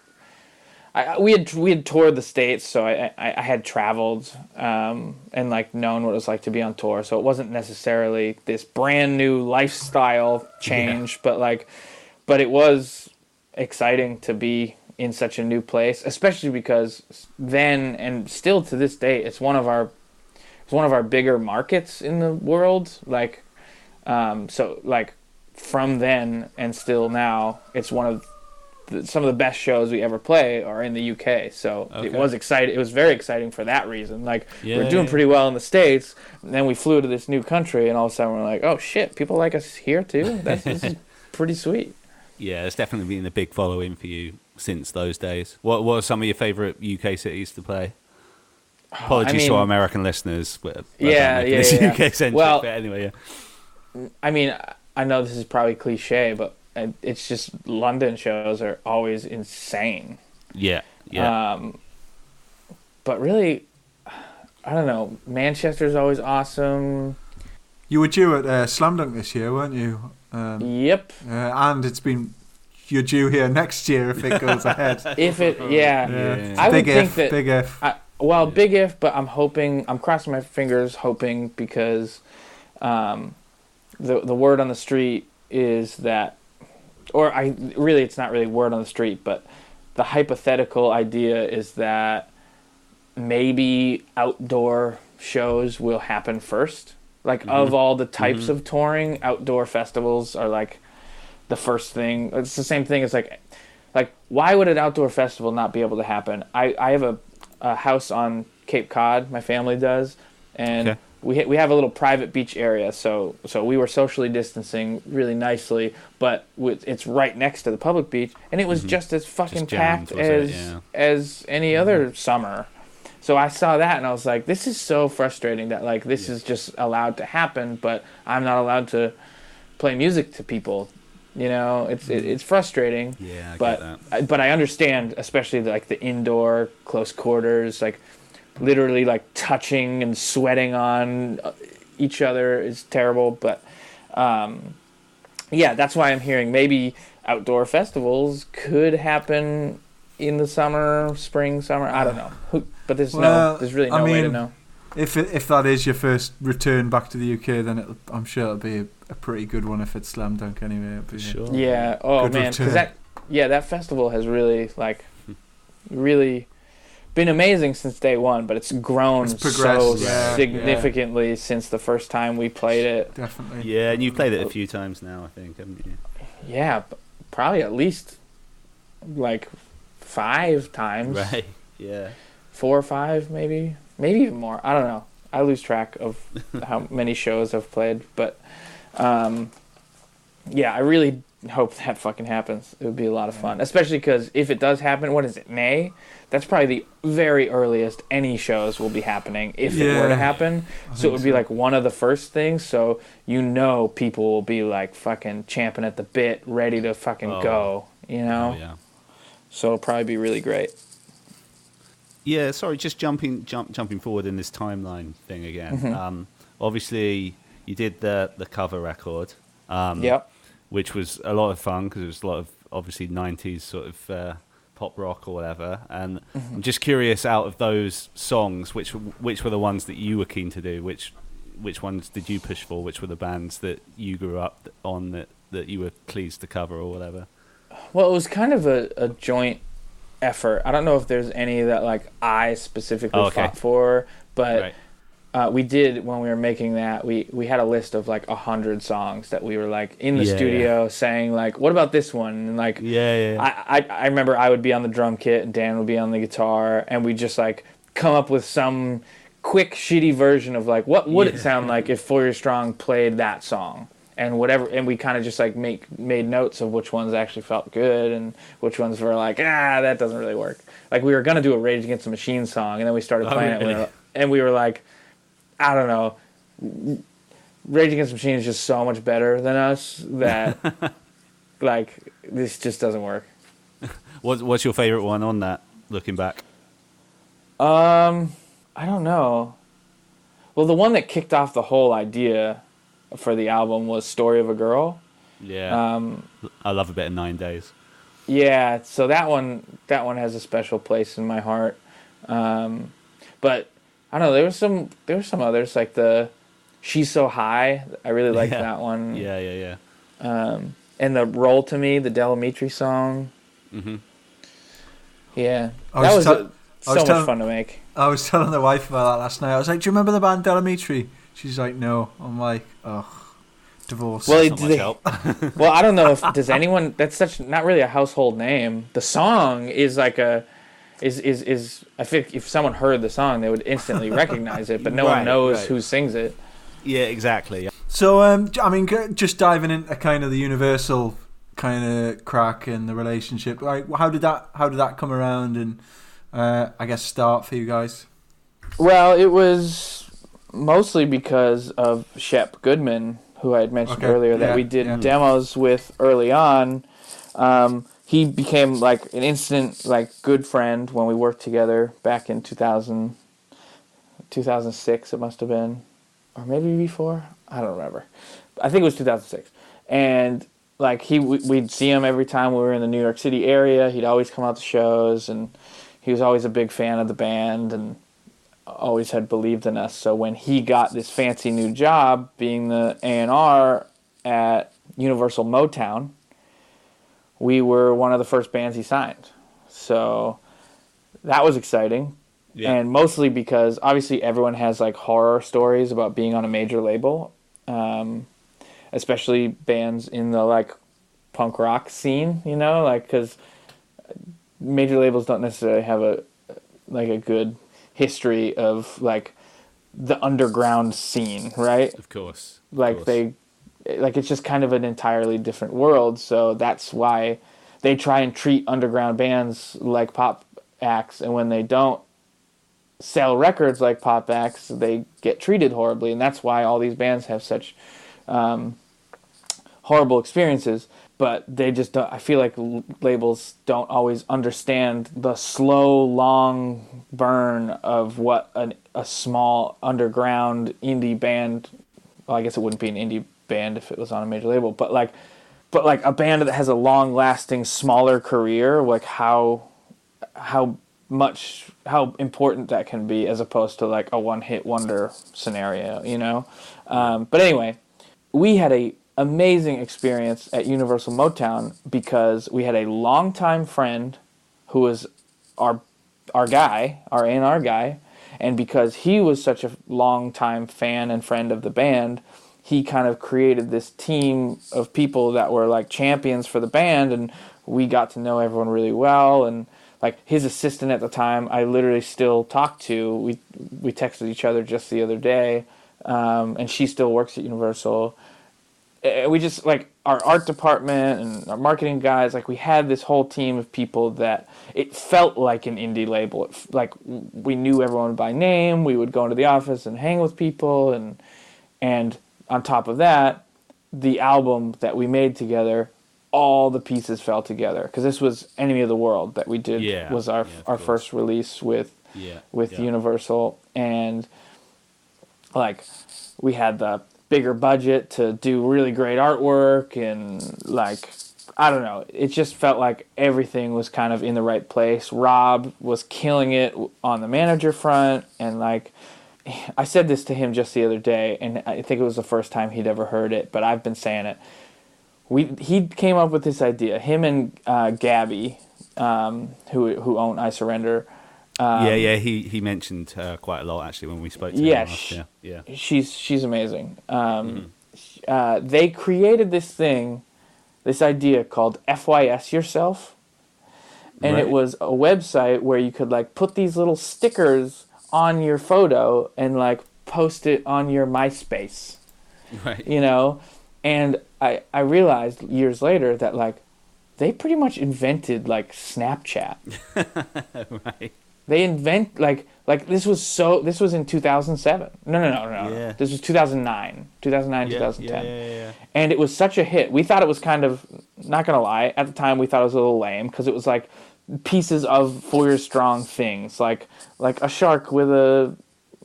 I, we had we had toured the states, so I I, I had traveled um, and like known what it was like to be on tour. So it wasn't necessarily this brand new lifestyle change, but like, but it was exciting to be in such a new place, especially because then and still to this day, it's one of our it's one of our bigger markets in the world. Like, um, so like from then and still now, it's one of the, some of the best shows we ever play are in the UK. So it was exciting. It was very exciting for that reason. Like we're doing pretty well in the states, and then we flew to this new country, and all of a sudden we're like, oh shit, people like us here too. That's this is pretty sweet. Yeah. It's definitely been a big following for you since those days. What What are some of your favourite UK cities to play? Oh, Apologies to mean- our American listeners. But Yeah, yeah, yeah. UK centric. Well- but anyway, yeah. I mean, I know this is probably cliche, but it's just London shows are always insane. Yeah. Yeah. Um, but really, I don't know. Manchester's always awesome. You were due at uh, Slam Dunk this year, weren't you? Um, Yep. uh, and it's been you're due here next year if it goes ahead. If it, yeah. Yeah. I would big think if, that. big if. I, well, big if, but I'm hoping. I'm crossing my fingers, hoping because um, the the word on the street is that, or I really, it's not really word on the street, but the hypothetical idea is that maybe outdoor shows will happen first. Like mm-hmm. of all the types mm-hmm. of touring, outdoor festivals are like the first thing. It's the same thing as like like why would an outdoor festival not be able to happen? I I have a, a house on Cape Cod. My family does, and Okay. We ha- we have a little private beach area. So so we were socially distancing really nicely, but with, it's right next to the public beach, and it was just as fucking Mm-hmm. jammed, packed it? as Yeah. Mm-hmm. as any other summer. So I saw that and I was like, this is so frustrating that like this is just allowed to happen, but I'm not allowed to play music to people. You know, it's it, it's frustrating. Yeah, I but. I, but I understand, especially the, like the indoor close quarters, like literally like touching and sweating on uh, each other is terrible. But um, yeah, that's why I'm hearing maybe outdoor festivals could happen in the summer, spring, summer. I don't know. But there's Well, no, there's really I no way to know. If it, if that is your first return back to the UK, then it'll, I'm sure it'll be a, a pretty good one if it's Slam Dunk anyway. It'll be, Sure. Yeah. Oh Good man, return. because that yeah that festival has really like really been amazing since day one, but it's grown It's so yeah, significantly since the first time we played it. Definitely. Yeah, and you've played it a few times now, I think, haven't you? Yeah, probably at least like five times, Right. Yeah. four or five, maybe, maybe even more. I don't know. I lose track of how many shows I've played, but um, yeah, I really hope that fucking happens. It would be a lot of fun, especially because if it does happen, what is it, May? That's probably the very earliest any shows will be happening if it were to happen. So it would be so. like one of the first things. So you know people will be like fucking champing at the bit, ready to fucking Oh. go. You know. Oh, yeah. So it'll probably be really great. Yeah, sorry, just jumping jump, jumping forward in this timeline thing again. Mhm. Um, obviously, you did the the cover record, um, Yep. Which was a lot of fun because it was a lot of obviously '90s sort of uh, pop rock or whatever. And Mm-hmm. I'm just curious, out of those songs, which which were the ones that you were keen to do? Which which ones did you push for? Which were the bands that you grew up on that that you were pleased to cover or whatever? Well, it was kind of a, a joint effort. I don't know if there's any that like I specifically Oh, okay. fought for, but right. Uh, we did when we were making that. We we had a list of like a hundred songs that we were like in the Yeah, studio saying like, "What about this one?" And like, Yeah, yeah. yeah. I, I I remember I would be on the drum kit and Dan would be on the guitar, and we just like come up with some quick shitty version of like what would it sound like if Four Year Strong played that song and whatever, and we kind of just like make made notes of which ones actually felt good and which ones were like ah that doesn't really work. Like we were gonna do a Rage Against the Machine song, and then we started Oh, playing it, really? were- and we were like, I don't know. Rage Against the Machine is just so much better than us that like this just doesn't work. What's what's your favorite one on that? Looking back. Um, I don't know. Well, the one that kicked off the whole idea for the album was "Story of a Girl." Yeah, Um, I love a bit of Nine Days. yeah, so that one that one has a special place in my heart. Um, but I don't know. There was some there were some others like the "She's So High." I really liked Yeah. that one. Yeah, yeah, yeah. Um, and the "Roll to Me," the Del Amitri song. Mm-hmm. Yeah, I that was was tell- a- I so was much tell- fun to make. I was telling the wife about that last night. I was like, "Do you remember the band Del Amitri?" She's like, "No." I'm like, "Ugh, divorce." Well, Not it- much they- help. Well, I don't know if does anyone. That's such not really a household name. The song is like a, is is is. I think if someone heard the song, they would instantly recognize it, but no Right, one knows right. who sings it. yeah, exactly. So, um, j- I mean, just diving into kind of the universal kind of crack and the relationship. Like, how did that? How did that come around? And uh, I guess start for you guys. Well, it was mostly because of Shep Goodman, who I had mentioned Okay, earlier that yeah, we did yeah. demos with early on. Um, he became like an instant like good friend when we worked together back in 2000, 2006 it must have been or maybe before i don't remember. I think it was 2006 and like he we- we'd see him every time we were in the new york city area. He'd always come out to shows and he was always a big fan of the band and always had believed in us. So when he got this fancy new job being the a&r at universal motown we were one of the first bands he signed so that was exciting Yeah. and mostly because obviously everyone has like horror stories about being on a major label um, especially bands in the like punk rock scene you know like because major labels don't necessarily have a like a good history of like the underground scene right Of course. of like course. they like it's just kind of an entirely different world. So that's why they try and treat underground bands like pop acts and when they don't sell records like pop acts they get treated horribly and that's why all these bands have such um, horrible experiences. But they just don't i feel like labels don't always understand the slow long burn of what an, a small underground indie band well i guess it wouldn't be an indie band if it was on a major label but like but like a band that has a long lasting smaller career like how how much how important that can be as opposed to like a one hit wonder scenario you know? Um, but anyway we had a amazing experience at universal motown because we had a longtime friend who was our our guy our A&R guy and because he was such a long time fan and friend of the band he kind of created this team of people that were like champions for the band and we got to know everyone really well and like his assistant at the time, I literally still talk to. We we texted each other just the other day, um, and she still works at Universal. And we just like our art department and our marketing guys. Like we had this whole team of people that it felt like an indie label. It, like we knew everyone by name. We would go into the office and hang with people, and and on top of that, the album that we made together all the pieces fell together because this was Enemy of the World that we did Yeah, was our yeah, our course. first release with Yeah. with. Universal and like we had the bigger budget to do really great artwork and like I don't know it just felt like everything was kind of in the right place Rob was killing it on the manager front and like I said this to him just the other day and I think it was the first time he'd ever heard it but I've been saying it we he came up with this idea him and uh, Gabby um, who who own I Surrender yeah, yeah. He he mentioned her quite a lot actually when we spoke to Yeah, him last year. Yeah. she's she's amazing. Um, uh, they created this thing, this idea called FYS yourself, and it was a website where you could like put these little stickers on your photo and like post it on your MySpace, Right. you know. And I I realized years later that like they pretty much invented like Snapchat. right. They invent like like this was so this was in 2007. No, no, no, no. Yeah. This was 2009, 2009, Yeah, 2010. yeah, yeah, yeah. And it was such a hit. We thought it was kind of not going to lie, at the time we thought it was a little lame cuz it was like pieces of four strong things like like a shark with a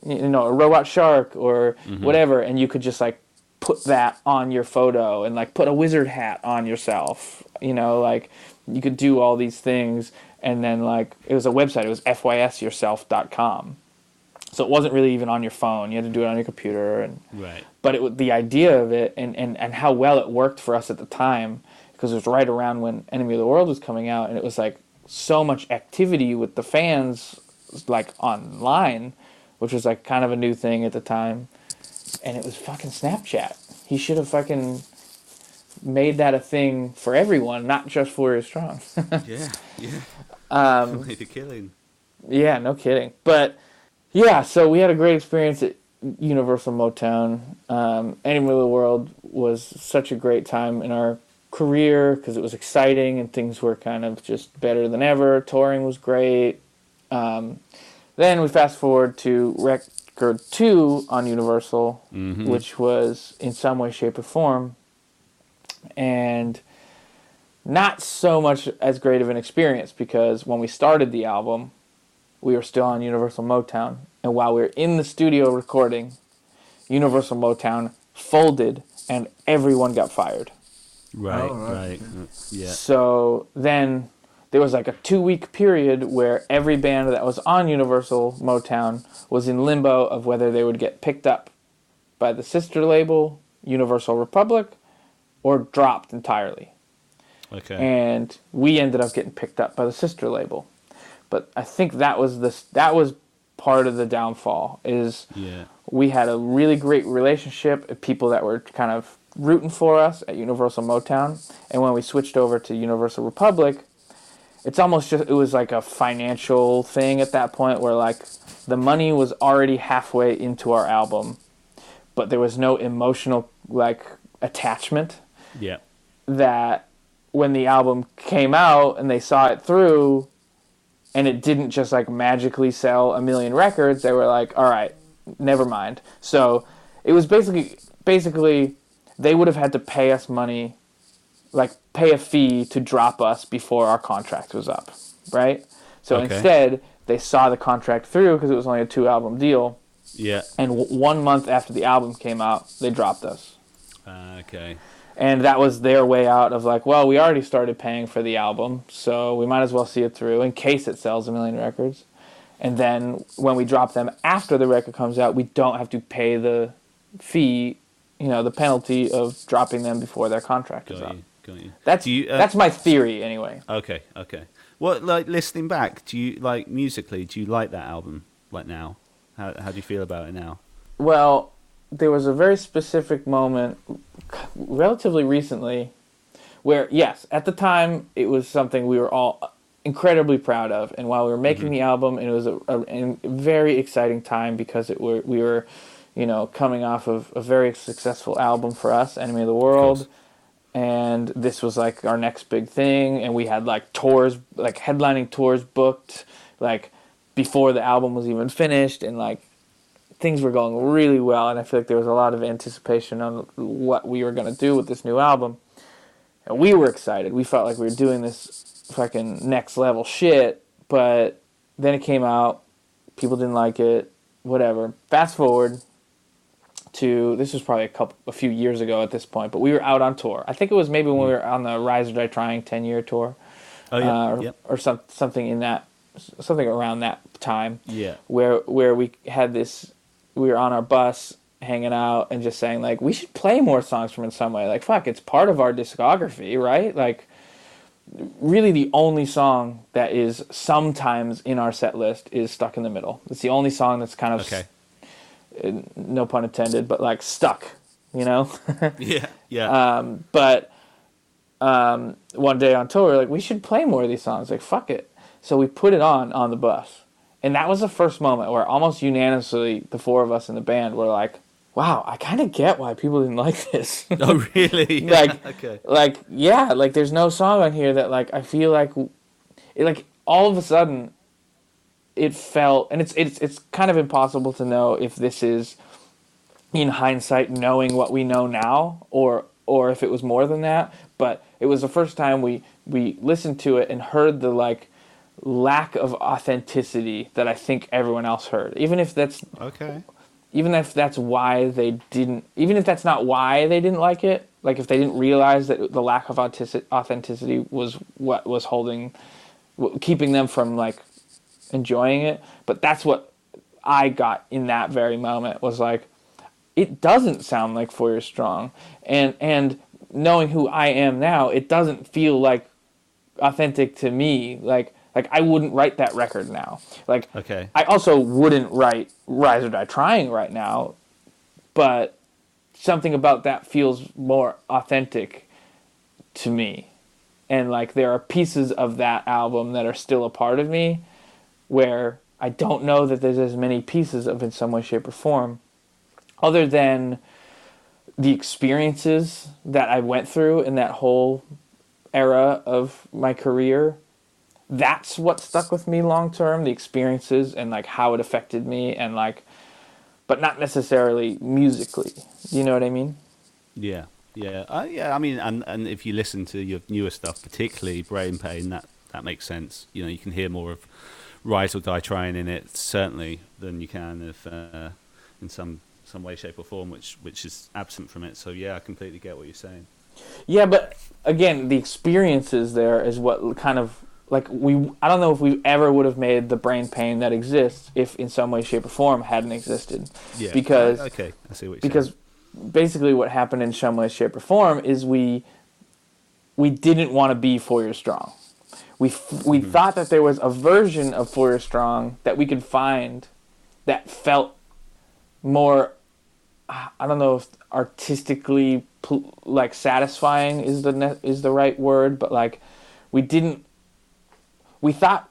you know, a robot shark or Mm-hmm. whatever and you could just like put that on your photo and like put a wizard hat on yourself. You know, like you could do all these things and then like it was a website, it was fySyourself.com. So it wasn't really even on your phone. You had to do it on your computer and Right. but it the idea of it and, and, and how well it worked for us at the time because it was right around when Enemy of the World was coming out and it was like so much activity with the fans like online which was like kind of a new thing at the time and it was fucking Snapchat he should have fucking made that a thing for everyone not just for his strong Yeah. Yeah. um, Made a killing. yeah, no kidding. But yeah, so we had a great experience at Universal Motown. Um, of the World was such a great time in our career because it was exciting and things were kind of just better than ever. Touring was great. Um, then we fast forward to record two on Universal, Mhm. which was in some way, shape, or form, and not so much as great of an experience because when we started the album, we were still on Universal Motown, and while we were in the studio recording, Universal Motown folded and everyone got fired. Right. Oh, right. right. Uh, Yeah. So then there was like a two week period where every band that was on Universal Motown was in limbo of whether they would get picked up by the sister label, Universal Republic, or dropped entirely. Okay. And we ended up getting picked up by the sister label. But I think that was this that was part of the downfall is yeah. we had a really great relationship of people that were kind of rooting for us at Universal Motown. And when we switched over to Universal Republic, it's almost just it was like a financial thing at that point where like the money was already halfway into our album, but there was no emotional like attachment Yeah. that when the album came out and they saw it through and it didn't just like magically sell a million records they were like all right never mind so it was basically basically they would have had to pay us money like pay a fee to drop us before our contract was up right so Okay. instead they saw the contract through because it was only a two album deal Yeah. and w- one month after the album came out they dropped us Uh, okay. and that was their way out of like, well, we already started paying for the album, so we might as well see it through in case it sells a million records. And then when we drop them after the record comes out, we don't have to pay the fee, you know, the penalty of dropping them before their contract is Got up. you. Got you. That's you, uh, that's my theory anyway. Okay. Okay. Well, like listening back? Do you like musically? Do you like that album? Like now? How how do you feel about it now? Well, there was a very specific moment relatively recently where yes, at the time it was something we were all incredibly proud of. And while we were making the album, and it was a, a, a very exciting time because it were we were, you know, coming off of a very successful album for us, Enemy of the World. And this was like our next big thing, and we had like tours, like headlining tours booked, like before the album was even finished, and like things were going really well. And I feel like there was a lot of anticipation on what we were gonna do with this new album, and we were excited. We felt like we were doing this fucking next level shit, but then it came out, people didn't like it, whatever. Fast forward to this was probably a couple a few years ago at this point, but we were out on tour. I think it was maybe when we were on the Rise or Die Trying 10 year tour. Oh yeah, uh, or, or some, something in that something around that time yeah. where where we had this we were on our bus hanging out and just saying like we should play more songs from in some way like fuck it's part of our discography right like really the only song that is sometimes in our set list is stuck in the middle it's the only song that's kind of Okay. No pun intended but like stuck you know Yeah, yeah. um, but um, one day on tour, we like, we should play more of these songs. Like, fuck it. So we put it on on the bus. And that was the first moment where almost unanimously, the four of us in the band were like, wow, I kind of get why people didn't like this. oh really? like, okay. like, yeah, like there's no song on here that like I feel like, it, like all of a sudden, it felt, and it's it's it's kind of impossible to know if this is, in hindsight, knowing what we know now, or or if it was more than that. But it was the first time we we listened to it and heard the like lack of authenticity that I think everyone else heard. Even if that's Okay. even if that's why they didn't even if that's not why they didn't like it like if they didn't realize that the lack of authentic- authenticity was what was holding keeping them from like enjoying it but that's what i got in that very moment was like it doesn't sound like Four Years Strong and and knowing who i am now it doesn't feel like authentic to me like like i wouldn't write that record now like Okay. I also wouldn't write Rise or Die Trying right now, but something about that feels more authentic to me. And like there are pieces of that album that are still a part of me where I don't know that there's as many pieces of in some way, shape, or form, other than the experiences that I went through in that whole era of my career that's what stuck with me long term the experiences and like how it affected me and like but not necessarily musically you know what i mean Yeah, yeah, uh, yeah. I mean, and and if you listen to your newer stuff, particularly Brain Pain, that that makes sense. You know, you can hear more of Rise or Die Trying in it certainly than you can if uh, in some some way, shape, or form, which which is absent from it. So yeah, I completely get what you're saying. yeah but again the experiences there is what kind of like we i don't know if we ever would have made the brain pain that exists if in some way shape or form hadn't existed Yeah, because uh, okay, I see what you're because saying. basically what happened in some way, shape, or form is we we didn't want to be four years strong. We we mm-hmm. thought that there was a version of four years strong that we could find that felt more. I don't know if artistically like satisfying is the ne- is the right word, but like we didn't. We thought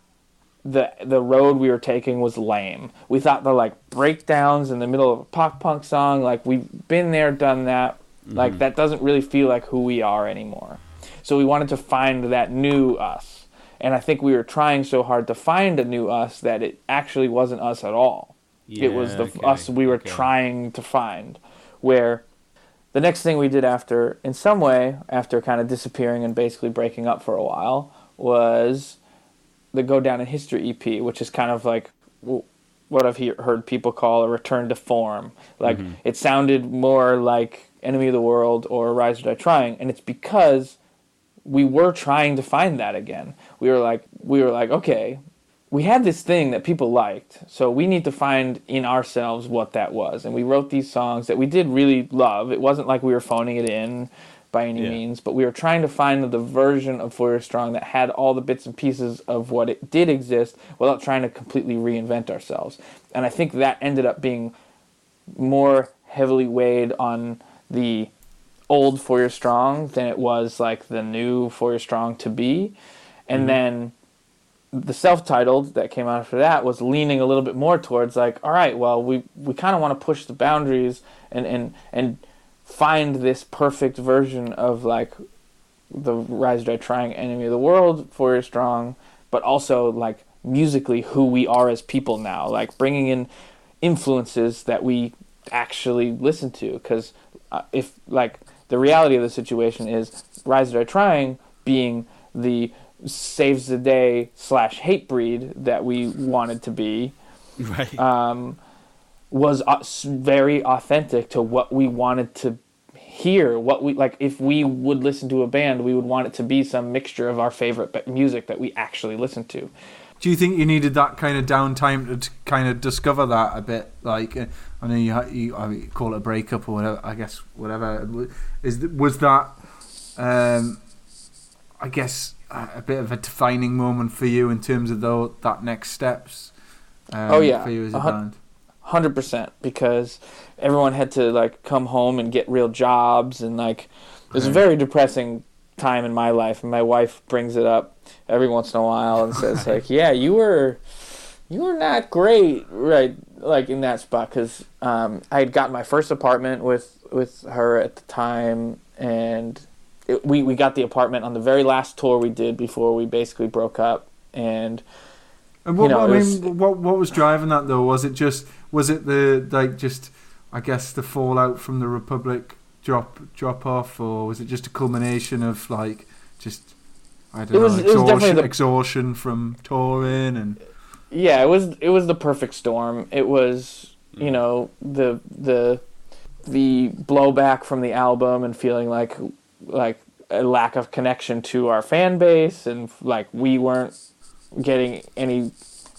the the road we were taking was lame. We thought the like breakdowns in the middle of a pop punk song, like we've been there, done that. Like mm-hmm. that doesn't really feel like who we are anymore. So we wanted to find that new us. And I think we were trying so hard to find a new us that it actually wasn't us at all. it was the okay, us we were okay. trying to find. Where the next thing we did after, in some way, after kind of disappearing and basically breaking up for a while, was the Go Down in History EP, which is kind of like what I've he- heard people call a return to form. Like Mm-hmm. it sounded more like Enemy of the World or Rise or Die Trying, and it's because we were trying to find that again. We were like, we were like, okay, we had this thing that people liked, so we need to find in ourselves what that was. And we wrote these songs that we did really love. It wasn't like we were phoning it in by any Yeah. means, but we were trying to find the version of Four Years Strong that had all the bits and pieces of what it did exist without trying to completely reinvent ourselves. And I think that ended up being more heavily weighed on the old Four Year Strong than it was like the new Four Year Strong to be. And then the self-titled that came out after that was leaning a little bit more towards like, all right, well, we we kind of want to push the boundaries and and and find this perfect version of like the Rise Die Trying Enemy of the World, Four Year Strong, but also like musically who we are as people now, like bringing in influences that we actually listen to. Because uh, if like the reality of the situation is Rise Die Trying being the saves the day slash Hatebreed that we wanted to be Right. um, was uh, very authentic to what we wanted to hear. What we like, if we would listen to a band, we would want it to be some mixture of our favorite music that we actually listen to. Do you think you needed that kind of downtime to, to kind of discover that a bit? Like, uh, I know you, you, I mean, call it a breakup or whatever. I guess whatever is was that. Um, I guess a a bit of a defining moment for you in terms of though that next steps. Um, Oh, yeah. for you as a A band. Hundred percent, because everyone had to like come home and get real jobs, and like it was a very depressing time in my life. And my wife brings it up every once in a while and says like, "Yeah, you were, you were not great, right? Like in that spot, because um, I had gotten my first apartment with with her at the time, and it, we we got the apartment on the very last tour we did before we basically broke up, and." And what, you know, I mean, was- what what was driving that though? Was it just was it the like just I guess the fallout from the Republic drop drop off, or was it just a culmination of like just I don't It was- know it was exhaustion, the- exhaustion from touring and yeah it was it was the perfect storm. It was you Mm. know the the the blowback from the album and feeling like like a lack of connection to our fan base and like we weren't getting any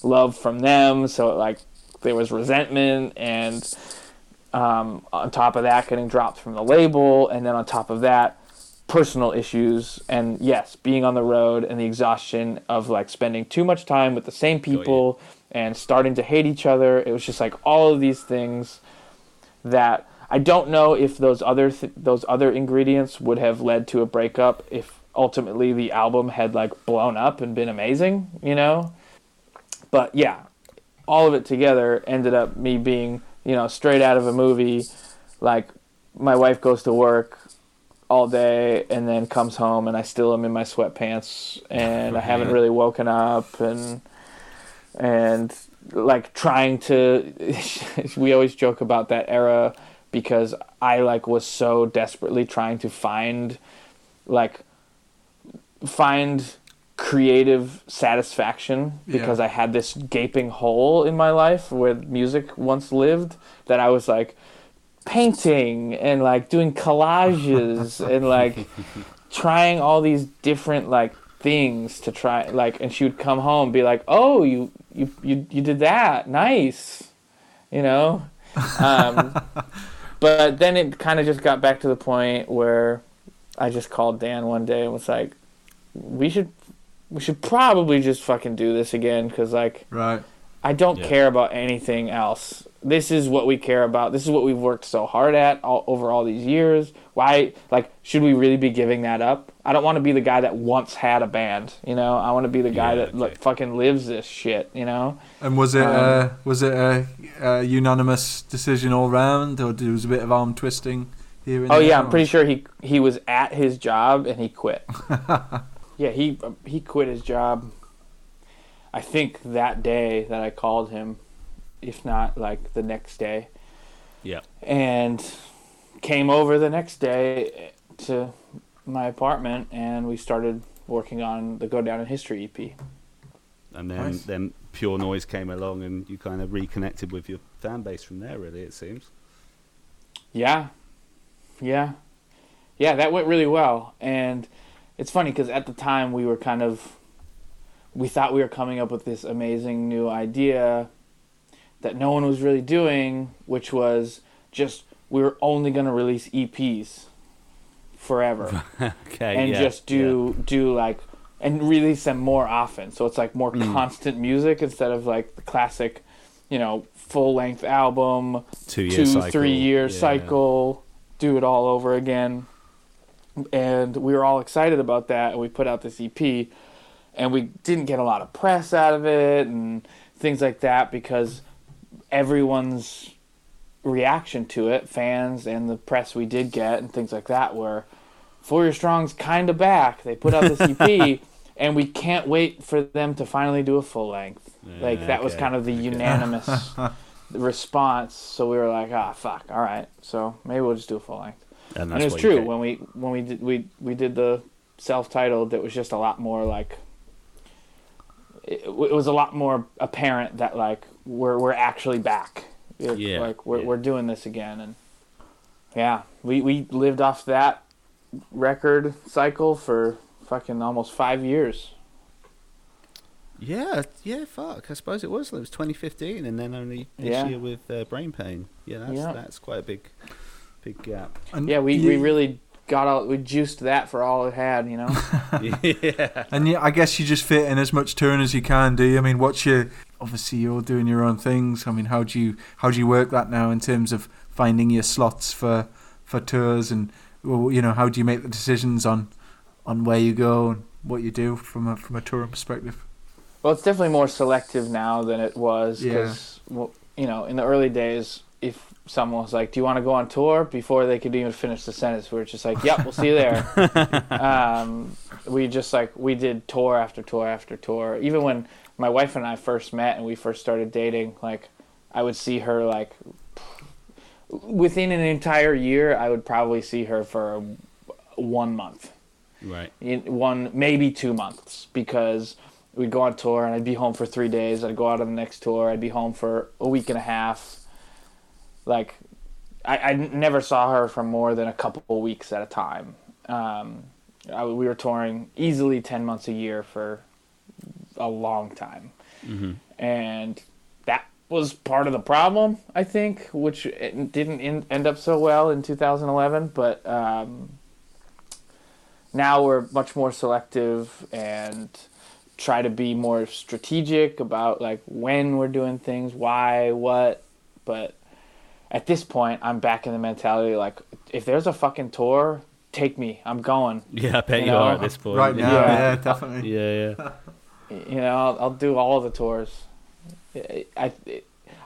love from them. So like there was resentment and um, on top of that getting dropped from the label. And then on top of that personal issues and yes being on the road and the exhaustion of like spending too much time with the same people and starting to hate each other it was just like all of these things that I don't know if those other th- those other ingredients would have led to a breakup if ultimately the album had like blown up and been amazing, you know. But yeah, all of it together ended up me being, you know, straight out of a movie. Like my wife goes to work all day and then comes home and I still am in my sweatpants and I haven't really woken up and and like trying to we always joke about that era because I like was so desperately trying to find like find creative satisfaction because Yeah. I had this gaping hole in my life where music once lived that I was like painting and like doing collages and like trying all these different like things to try like and she would come home and be like oh you you you, you did that nice you know um, but then it kind of just got back to the point where i just called dan one day and was like we should we should probably just fucking do this again because like right. I don't Yeah. care about anything else. This is what we care about. This is what we've worked so hard at all, over all these years. Why, like, should we really be giving that up? I don't want to be the guy that once had a band. You know, I want to be the guy Yeah, that like fucking lives this shit. You know. And was it Um, uh, was it a, a unanimous decision all round, or there was a bit of arm twisting here and Oh yeah, I'm pretty sure he he was at his job and he quit. yeah, he he quit his job. I think that day that I called him, if not like the next day. Yeah. and came over the next day to my apartment and we started working on the Go Down in History EP. And then, Nice. then Pure Noise came along and you kind of reconnected with your fan base from there, really, it seems. Yeah, yeah, yeah. That went really well, and it's funny because at the time we were kind of, we thought we were coming up with this amazing new idea that no one was really doing, which was just we were only going to release EPs forever. Okay. and yeah, just do do like and release them more often. So it's like more Mm. constant music instead of like the classic, you know, full length album, two year two cycle. three year yeah. cycle, do it all over again. And we were all excited about that, and we put out this EP. and we didn't get a lot of press out of it and things like that because everyone's reaction to it, fans and the press we did get and things like that, were Four Year Strong's kind of back. They put out this EP, and we can't wait for them to finally do a full length. like Yeah, that was kind of the unanimous response. So we were like, ah, fuck, all right. So maybe we'll just do a full length. And, And it was true when we when we did we we did the self-titled. It was just a lot more like. It, it was a lot more apparent that like we're we're actually back. It- Yeah, Like we're yeah. we're doing this again, and yeah, we we lived off that record cycle for fucking almost five years. Yeah, yeah, fuck. I suppose it was. It was 2015, and then only this Yeah. year with uh, Brain Pain. Yeah, that's Yeah. that's quite a big, big gap. And Yeah, we, we really got all we juiced that for all it had, you know. yeah, And yeah, I guess you just fit in as much touring as you can, do you? I mean, what's your obviously you're doing your own things. I mean, how do you how do you work that now in terms of finding your slots for for tours and well, you know how do you make the decisions on on where you go and what you do from a from a touring perspective? Well, it's definitely more selective now than it was because, well, you know, in the early days, if someone was like, "Do you want to go on tour?" before they could even finish the sentence, we were just like, "Yep, we'll see you there." um, we just like we did tour after tour after tour. Even when my wife and I first met and we first started dating, like I would see her like within an entire year. I would probably see her for one month right. in one maybe two months because we'd go on tour and I'd be home for three days. I'd go out on the next tour. I'd be home for a week and a half. Like, I, I never saw her for more than a couple weeks at a time. Um, I, we were touring easily ten months a year for a long time, hmm and that was part of the problem, I think, which it didn't in, end up so well in 2011. But um, now we're much more selective and try to be more strategic about like when we're doing things, why, what. But at this point, I'm back in the mentality like if there's a fucking tour, take me. I'm going. Yeah, I bet You you, know, are at this point. right now, Yeah. yeah, definitely. Yeah, yeah. you know I'll, I'll do all the tours I, I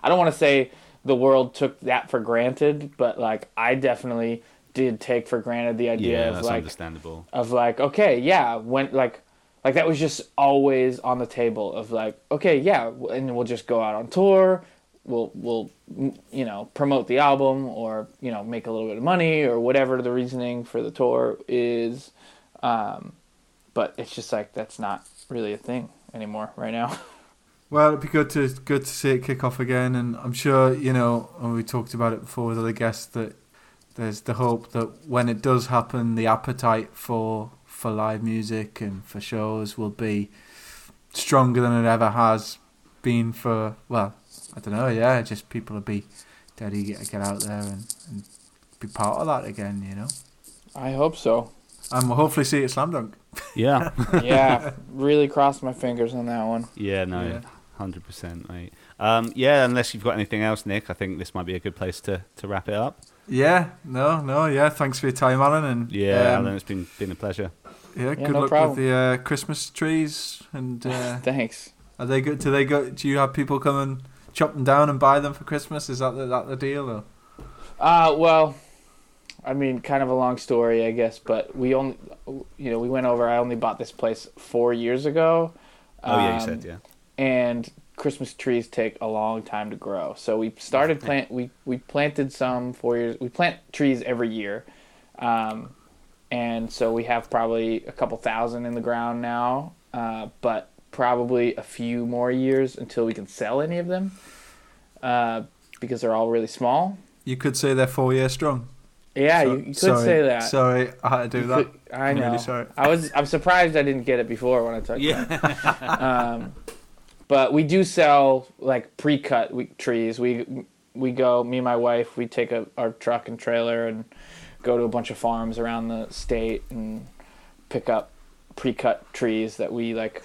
I don't want to say the world took that for granted but like I definitely did take for granted the idea Yeah, of like understandable. of like okay yeah when like like that was just always on the table of like okay yeah and we'll just go out on tour we'll mm, you know promote the album or you know make a little bit of money or whatever the reasoning for the tour is um, but it's just like that's not really a thing anymore right now Well, it'd be good to good to see it kick off again, and I'm sure you know. And we talked about it before with other guests that there's the hope that when it does happen, the appetite for for live music and for shows will be stronger than it ever has been for. Well, I don't know. Yeah, just people will be dead eager to get out there and, and be part of that again. You know, I hope so. and we'll hopefully see it at Slam Dunk. Yeah, Yeah, really crossed my fingers on that one. yeah, no, Yeah. hundred percent, mate. Um, yeah, unless you've got anything else, Nick, I think this might be a good place to, to wrap it up. Yeah, no, no, yeah. Thanks for your time, Alan, and Yeah, um, Alan, it's been been a pleasure. Yeah, good no luck problem. with the uh, Christmas trees. And uh, Thanks. are they good? Do they go? Do you have people come and chop them down and buy them for Christmas? Is that the, that the deal? Or? Uh, well, I mean, kind of a long story, I guess, but we only, you know, we went over. I only bought this place four years ago. Oh yeah, you Um, said yeah. and Christmas trees take a long time to grow. So we started plant we we planted some four years. We plant trees every year, um, and so we have probably a couple thousand in the ground now. Uh, but probably a few more years until we can sell any of them, uh, because they're all really small. You could say they're four years strong. Yeah, So- you, you could sorry, say that. Sorry, I had to do You that. could- I I'm know. really sorry. I was. I'm surprised I didn't get it before when I took. Yeah, um, but we do sell like pre-cut we, trees. We we go, me and my wife, we take a, our truck and trailer and go to a bunch of farms around the state and pick up pre-cut trees that we like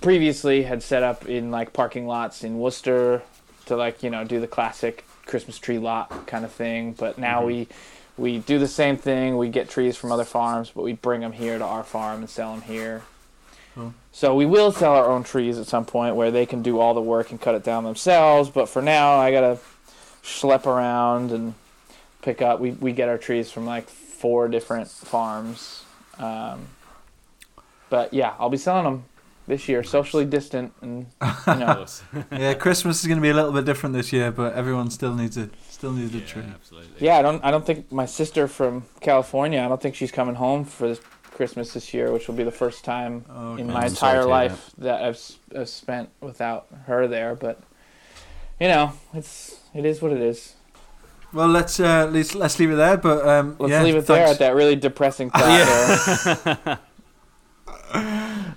previously had set up in like parking lots in Worcester to like you know do the classic Christmas tree lot kind of thing. But now we we do the same thing. We get trees from other farms, but we bring them here to our farm and sell them here. So we will sell our own trees at some point where they can do all the work and cut it down themselves. But for now, I gotta schlep around and pick up. We we get our trees from like four different farms. Um, but yeah, I'll be selling them this year, socially distant, and you know, yeah, Christmas is going to be a little bit different this year, but everyone still needs a still needs a tree. absolutely. yeah. I don't I don't think my sister from California. I don't think she's coming home for this Christmas this year, which will be the first time Oh, in my I'm entire life that I've, s- I've spent without her there. But you know, it's it is what it is. Well, let's uh, let's let's leave it there. But um, Let's yeah, leave it there at that really depressing thought there.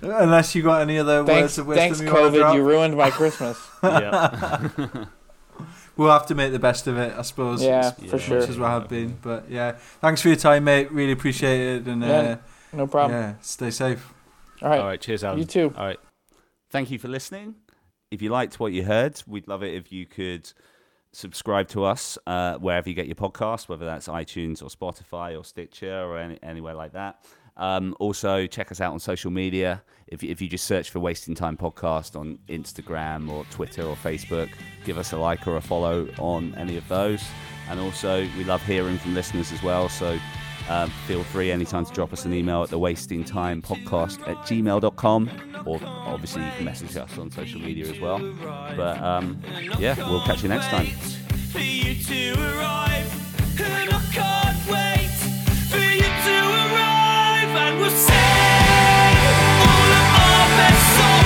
Unless you got any other Thanks, words of wisdom thanks, you want to COVID. drop, You ruined my Christmas. yeah. we'll have to make the best of it, I suppose. Yeah, as for Yeah. sure. much as we have been. But yeah, thanks for your time, mate. Really appreciate it, and uh, Yeah, No problem. yeah, stay safe. All right. All right. Cheers, Alan. You too. All right. Thank you for listening. If you liked what you heard, we'd love it if you could subscribe to us uh, wherever you get your podcast, whether that's iTunes or Spotify or Stitcher or any, anywhere like that. Um, also, check us out on social media. If, if you just search for Wasting Time Podcast on Instagram or Twitter or Facebook, give us a like or a follow on any of those. And also, we love hearing from listeners as well. So um, feel free anytime to drop us an email at the wasting time podcast at gmail.com or obviously you can message us on social media as well but um, yeah we'll catch you next time heaven will sing all of our best songs.